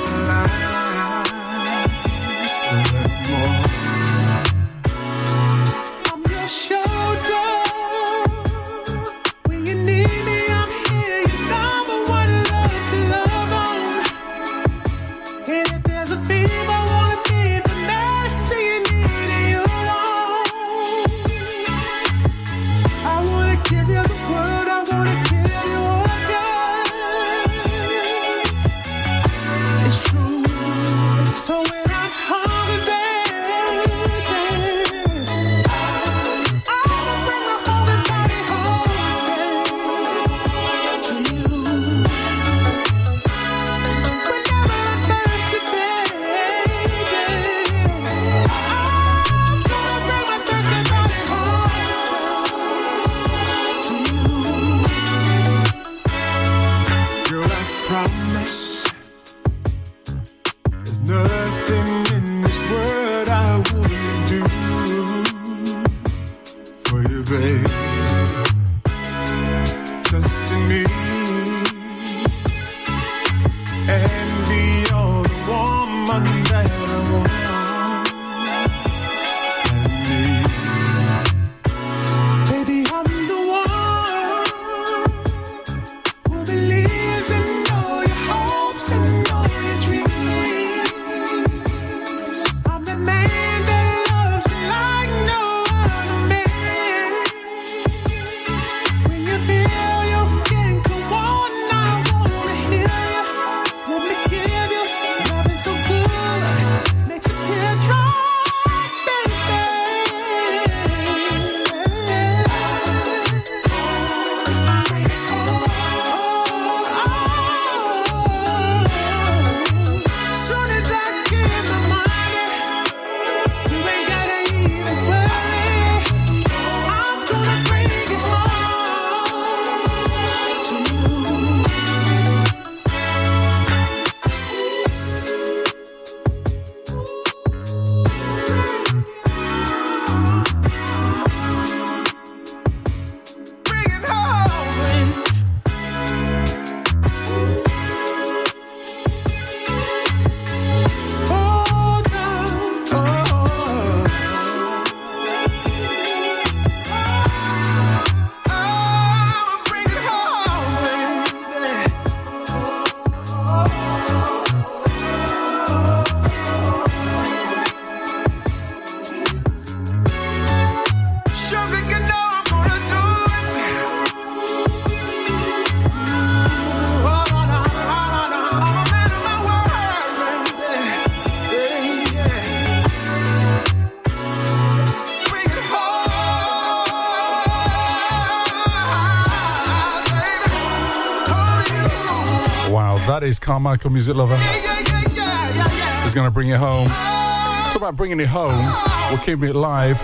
Is Carmichael Music Lover. He's going to bring it home. Talk about bringing it home. We're keeping it live.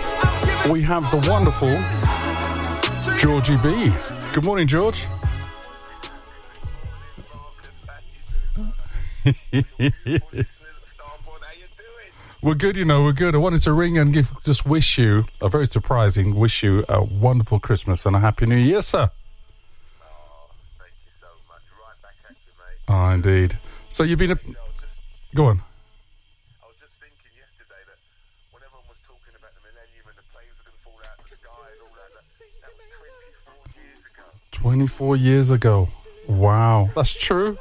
We have the wonderful Georgie B. Good morning, George. We're good, you know, we're good. I wanted to ring and give, just wish you a very surprising, wish you a wonderful Christmas and a happy new year, sir. Oh, indeed. So you've been a. Go on. 24 years ago. Wow. That's true.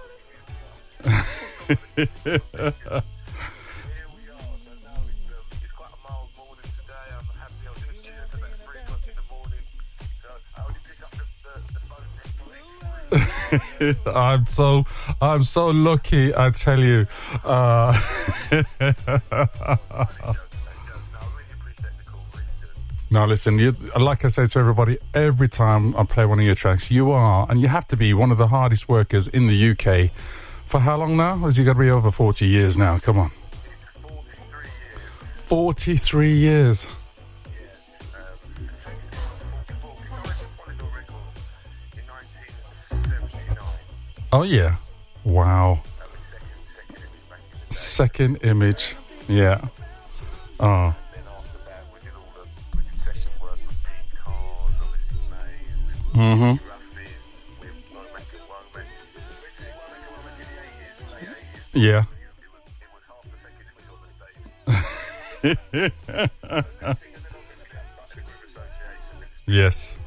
I'm so I'm so lucky, I tell you. Uh, now, listen, you, like I say to everybody, every time I play one of your tracks, you are, and you have to be, one of the hardest workers in the UK. For how long now? Has you got to be over 40 years now? Come on. 43 years. Oh yeah. Wow. Second image. Yeah. Oh. Mm-hmm. Yeah. yes.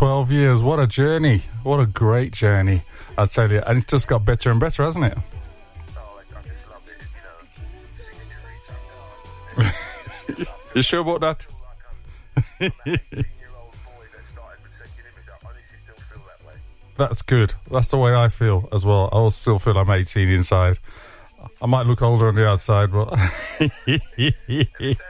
12 years. What a journey. What a great journey. I tell you. And it's just got better and better, hasn't it? you sure about that? That's good. That's the way I feel as well. I still feel I'm 18 inside. I might look older on the outside, but.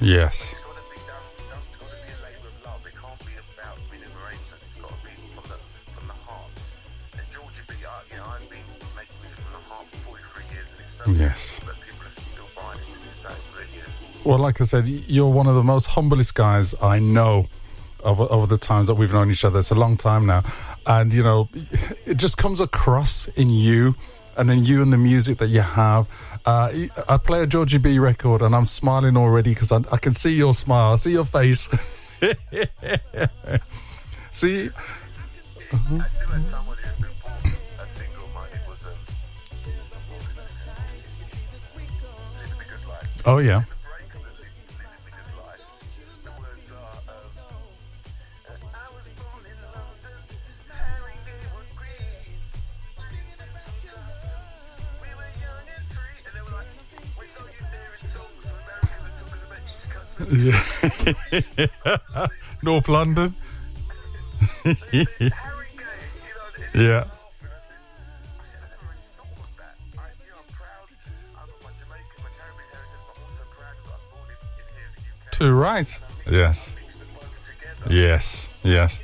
Yes. Yes. Well, like I said, you're one of the most humblest guys I know over, the times that we've known each other. It's a long time now. And, you know, it just comes across in you and then you and the music that you have. Uh, I play a Georgie B record and I'm smiling already because I, I can see your smile. I see your face. see? Oh, yeah. North London. yeah. Too right. Yes. Yes. Yes.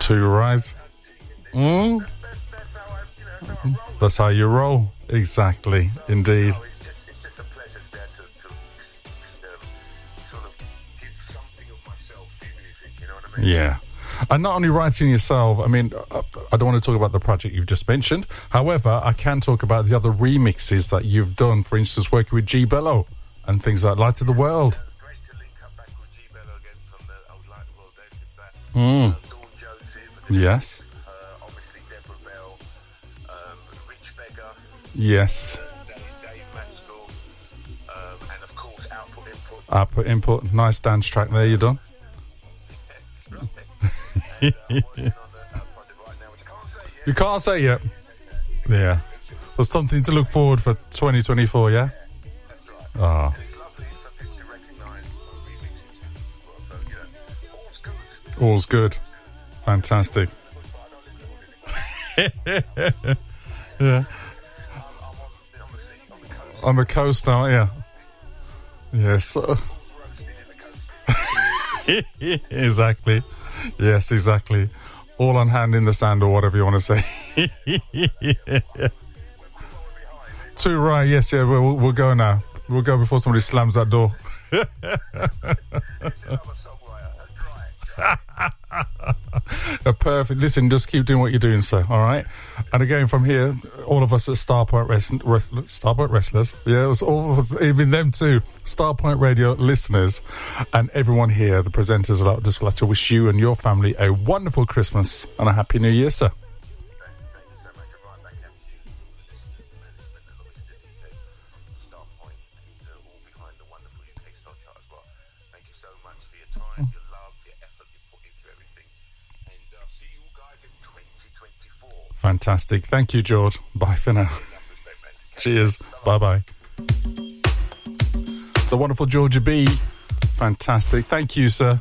Too right. Mm. That's how you roll. Exactly. Indeed. Yeah. And not only writing yourself, I mean, uh, I don't want to talk about the project you've just mentioned. However, I can talk about the other remixes that you've done, for instance, working with G Bello and things like Light of the World. Mm. Yes. Yes. Output input. Nice dance track there. you're done? You can't say yet. Yeah. There's something to look forward for 2024. Yeah. Ah. All's good. Fantastic. yeah. On the coast now, yeah. Yes. exactly. Yes, exactly. All on hand in the sand, or whatever you want to say. Too right. Yes, yeah. We'll, we'll go now. We'll go before somebody slams that door. Perfect. Listen, just keep doing what you're doing, sir. All right. And again, from here, all of us at Starpoint Wrestling, Starpoint Wrestlers, yeah, it was all of us, even them too, Starpoint Radio listeners, and everyone here, the presenters, I'd just like to wish you and your family a wonderful Christmas and a happy New Year, sir. Fantastic. Thank you, George. Bye for now. Cheers. Bye bye. The wonderful Georgie B. Fantastic. Thank you, sir.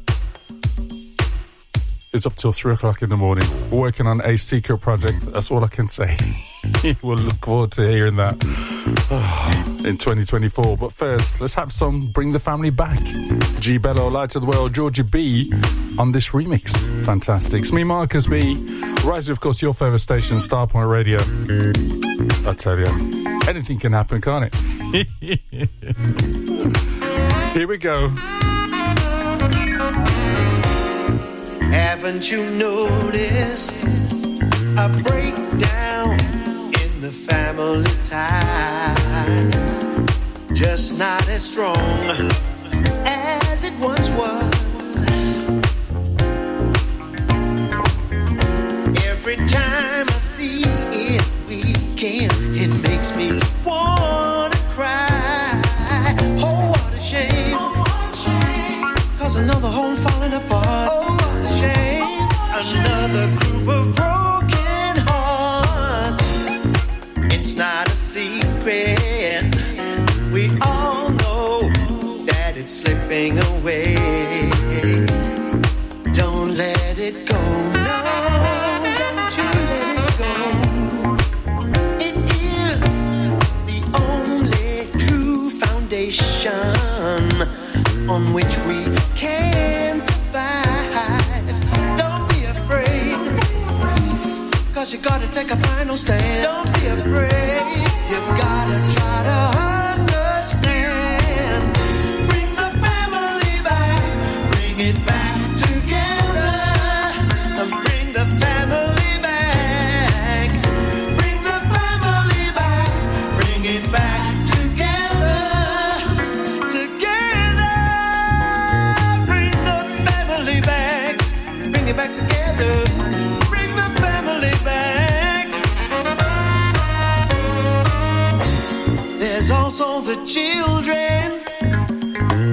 It's up till three o'clock in the morning. We're working on a secret project. That's all I can say. we'll look forward to hearing that in 2024. But first, let's have some Bring the Family Back. G Bello, Light of the World, Georgie B on this remix. Fantastic. It's me, Marcus B. Rising, of course, your favourite station, Starpoint Radio. I tell you, anything can happen, can't it? Here we go. Haven't you noticed a breakdown in the family ties? Just not as strong as it once was. Every time I see it weekend, it makes me wanna take a final stand. Don't be afraid, you've gotta try to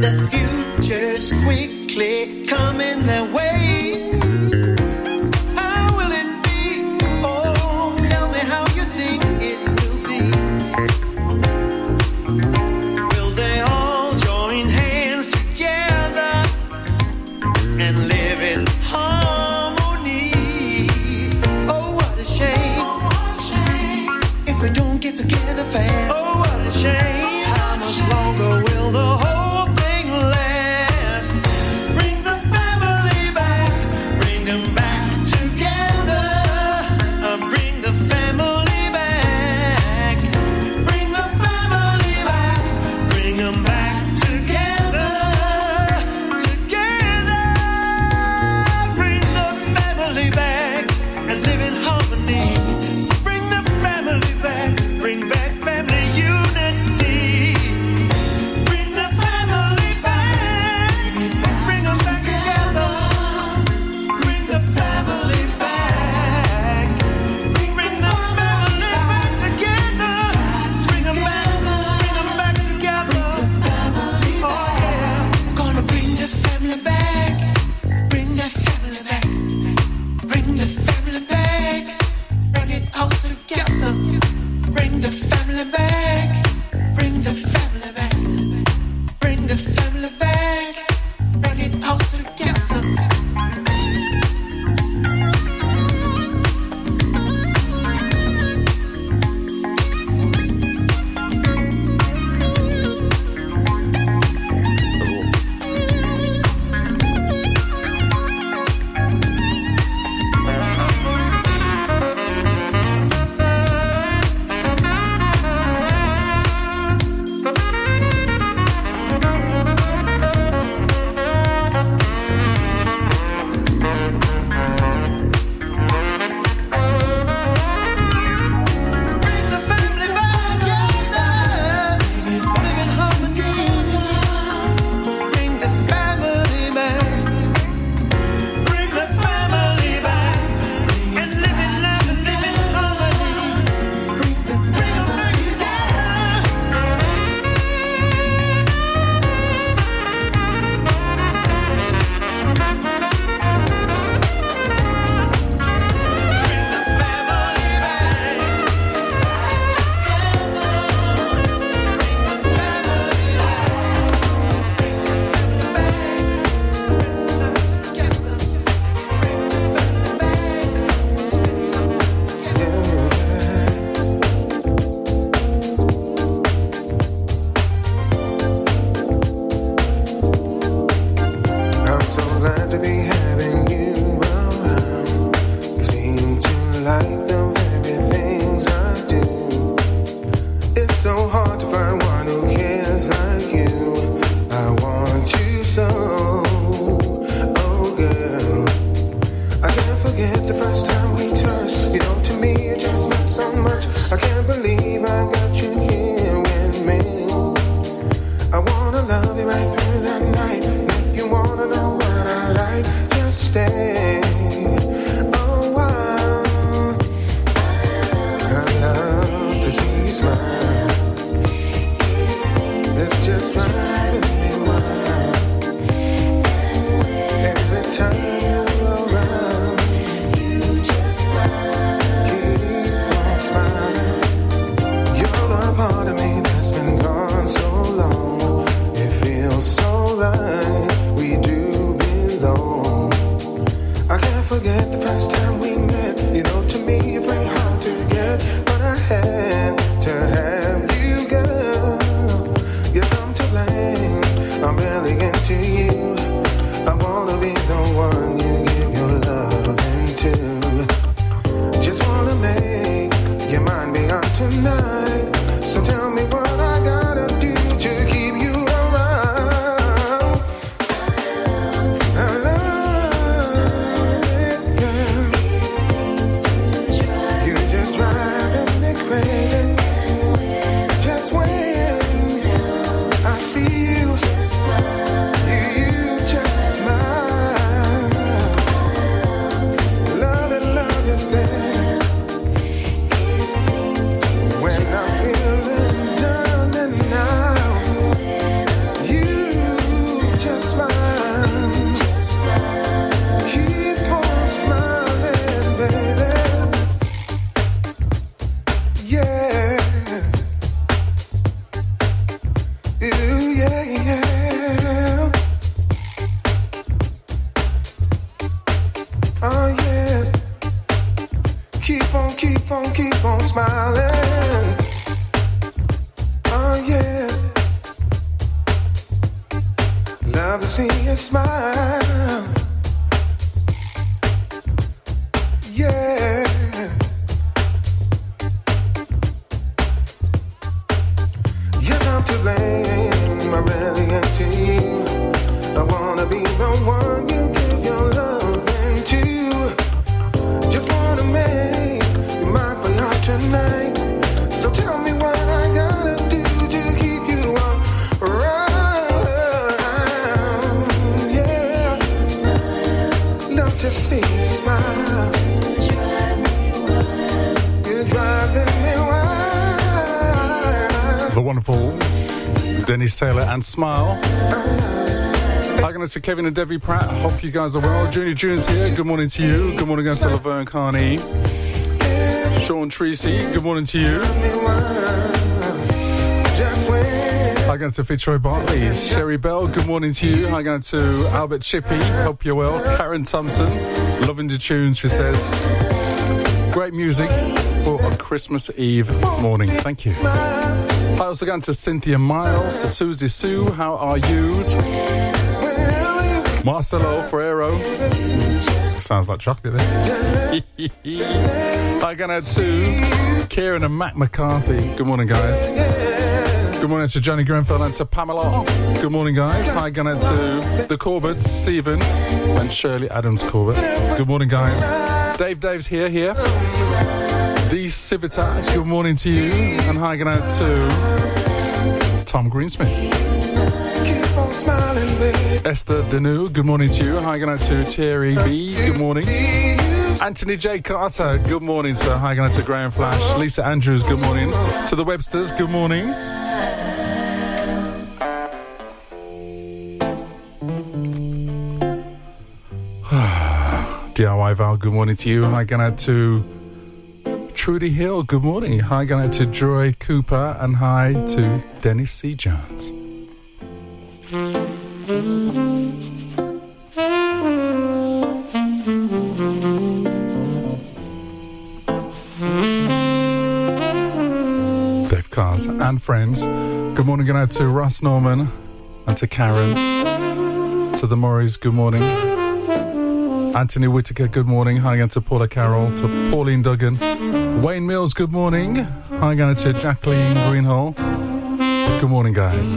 The future's quickly Dennis Taylor and Smile. Hi, going to Kevin and Debbie Pratt. Hope you guys are well. Junior June's here. Good morning to you. Good morning again to Laverne Carney. Sean Treacy. Good morning to you. Hi, going to Fitzroy Bartley. Sherry Bell. Good morning to you. Hi, going to Albert Chippy. Hope you're well. Karen Thompson. Loving the tune, she says. Great music for a Christmas Eve morning. Thank you. Hi, also going to Cynthia Miles, to Susie Sue. How are you? Marcelo Ferrero. Sounds like chocolate there. Hi, going to Kieran and Matt McCarthy. Good morning, guys. Good morning to Johnny Grenfell and to Pamela. Good morning, guys. Hi, going to the Corbetts, Stephen and Shirley Adams Corbett. Good morning, guys. Dave Dave's here, here. D. Civitas, good morning to you. And hi, going out to Tom Greensmith. Esther Danu, good morning to you. Hi, going out to Thierry B. Good morning. Anthony J. Carter, good morning, sir. Hi, going out to Graham Flash. Lisa Andrews, good morning. To the Websters, good morning. DIY Val, good morning to you. Hi, out to Trudy Hill, good morning. Hi, going out to Joy Cooper, and hi to Dennis C. Jones. Dave Koz and friends. Good morning, going out to Russ Norman and to Karen. To the Morris, good morning. Anthony Whitaker, good morning. Hi again to Paula Carroll, to Pauline Duggan. Wayne Mills, good morning. Hi again to Jacqueline Greenhall. Good morning, guys.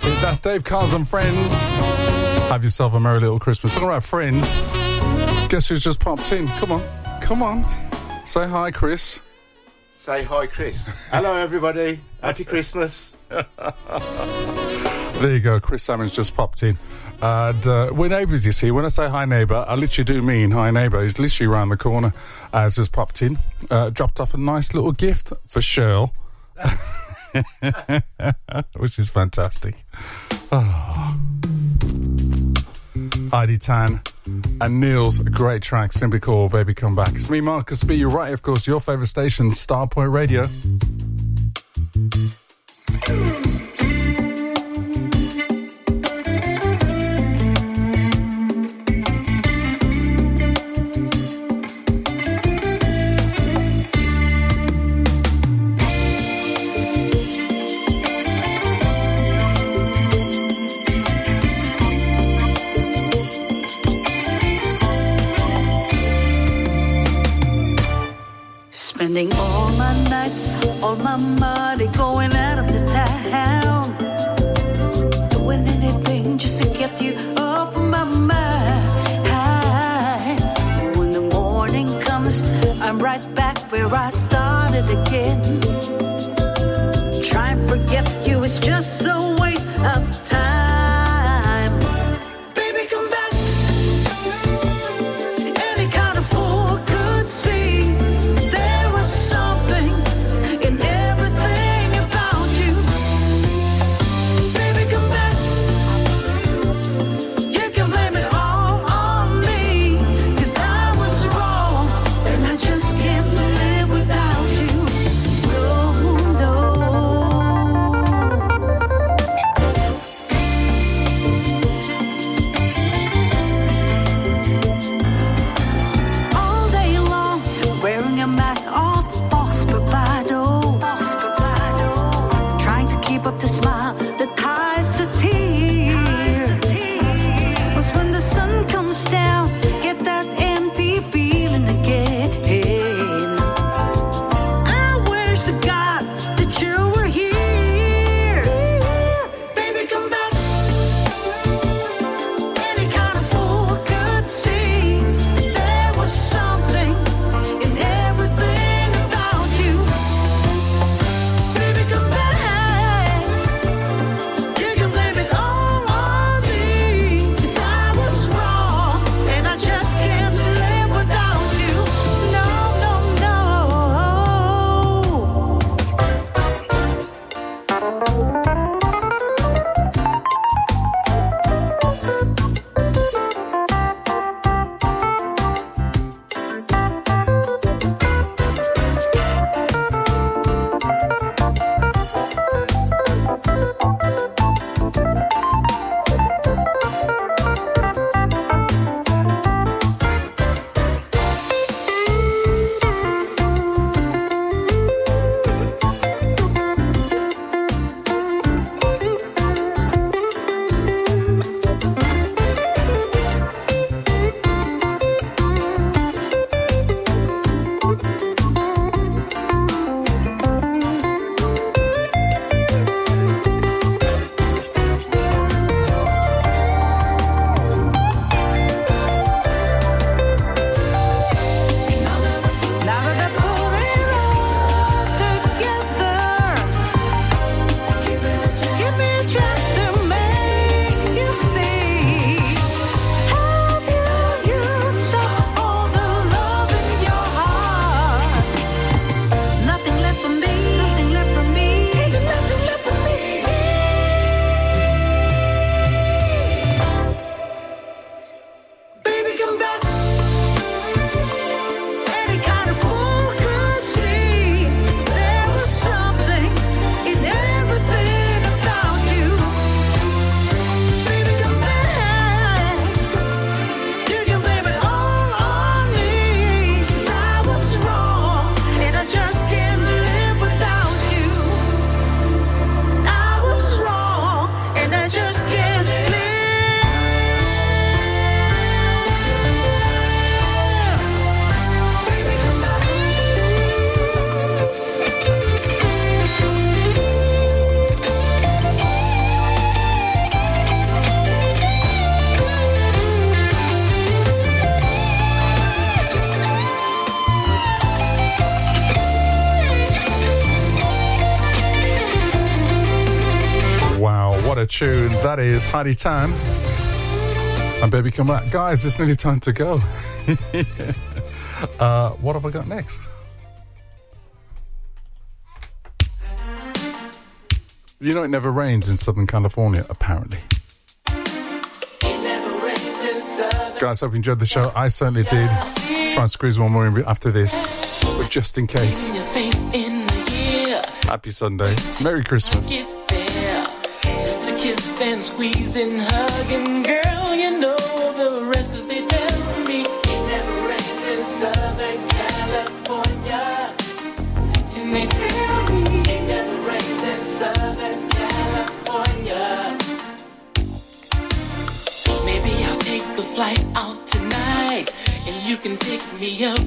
Fantastic. That's Dave Koz and Friends. Have yourself a merry little Christmas. All right, friends. Guess who's just popped in? Come on. Come on. Say hi, Chris. Say hi, Chris. Hello, everybody. Happy Christmas. There you go. Chris Salmon's just popped in. And uh, we're neighbours, you see. When I say hi, neighbour, I literally do mean hi, neighbour. He's literally around the corner. Uh, he's just popped in. Uh, dropped off a nice little gift for Shirl. Which is fantastic. Oh. Heidi Tan and Neil's great track, simply called Baby Come Back. It's me, Marcus B. You're right, of course, your favourite station, Starpoint Radio. Spending all my nights, all my money going out of the town. Doing anything just to get you off my mind. When the morning comes, I'm right back where I started again. Try and forget you, it's just a waste of time. That is Heidi Tan and Baby Come Back. Guys, it's nearly time to go. uh, what have I got next? You know, it never rains in Southern California, apparently. Guys, hope you enjoyed the show. I certainly did. Try and squeeze one more in after this, but just in case. Happy Sunday. Merry Christmas. And squeeze and hug. And girl, you know the rest, cause they tell me it never rains in Southern California. And they tell me it never rains in Southern California. Maybe I'll take a flight out tonight. And you can pick me up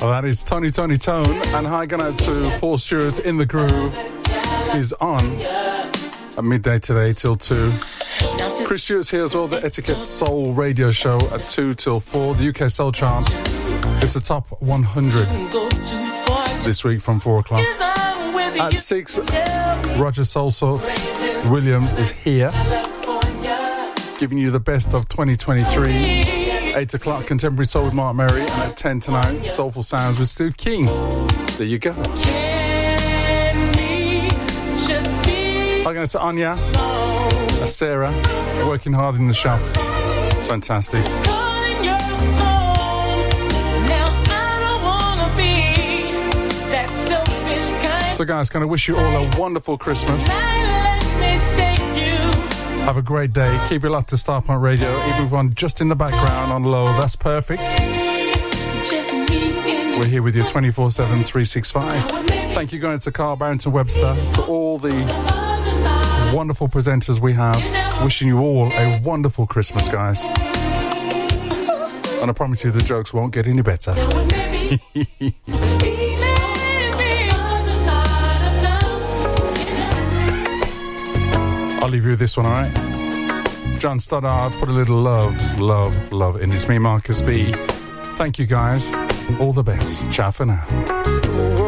Well, that is Tony Tony Tone. And hi, going out to Paul Stewart in the groove. He's on at midday today till 2. Chris Stewart's here as well, the Etiquette Soul radio show at 2 till 4. The UK Soul Charts. It's the top 100 Go too far. this week from 4 o'clock. At 6, Roger Soul Sorts Williams is here, giving you the best of 2023. 8 o'clock, Contemporary Soul with Mark Murray. And at 10 tonight, Soulful Sounds with Steve King. There you go. I'm going to Anya, uh, Sarah, working hard in the shop. It's fantastic. calling your phone? Now I don't wanna be that selfish kind. So, guys, can I wish you all a wonderful Christmas? Have a great day. Keep it locked to Starpoint Radio. Even if I'm just in the background on low, that's perfect. Just me and We're here with you 24 7, 365. Thank you, going to Carl Barrington Webster, to all the wonderful presenters we have. Wishing you all a wonderful Christmas, guys. And I promise you the jokes won't get any better. I'll leave you with this one, alright? John Stoddart put a little love, love, love in. It's me, Marcus B. Thank you, guys. All the best. Ciao for now.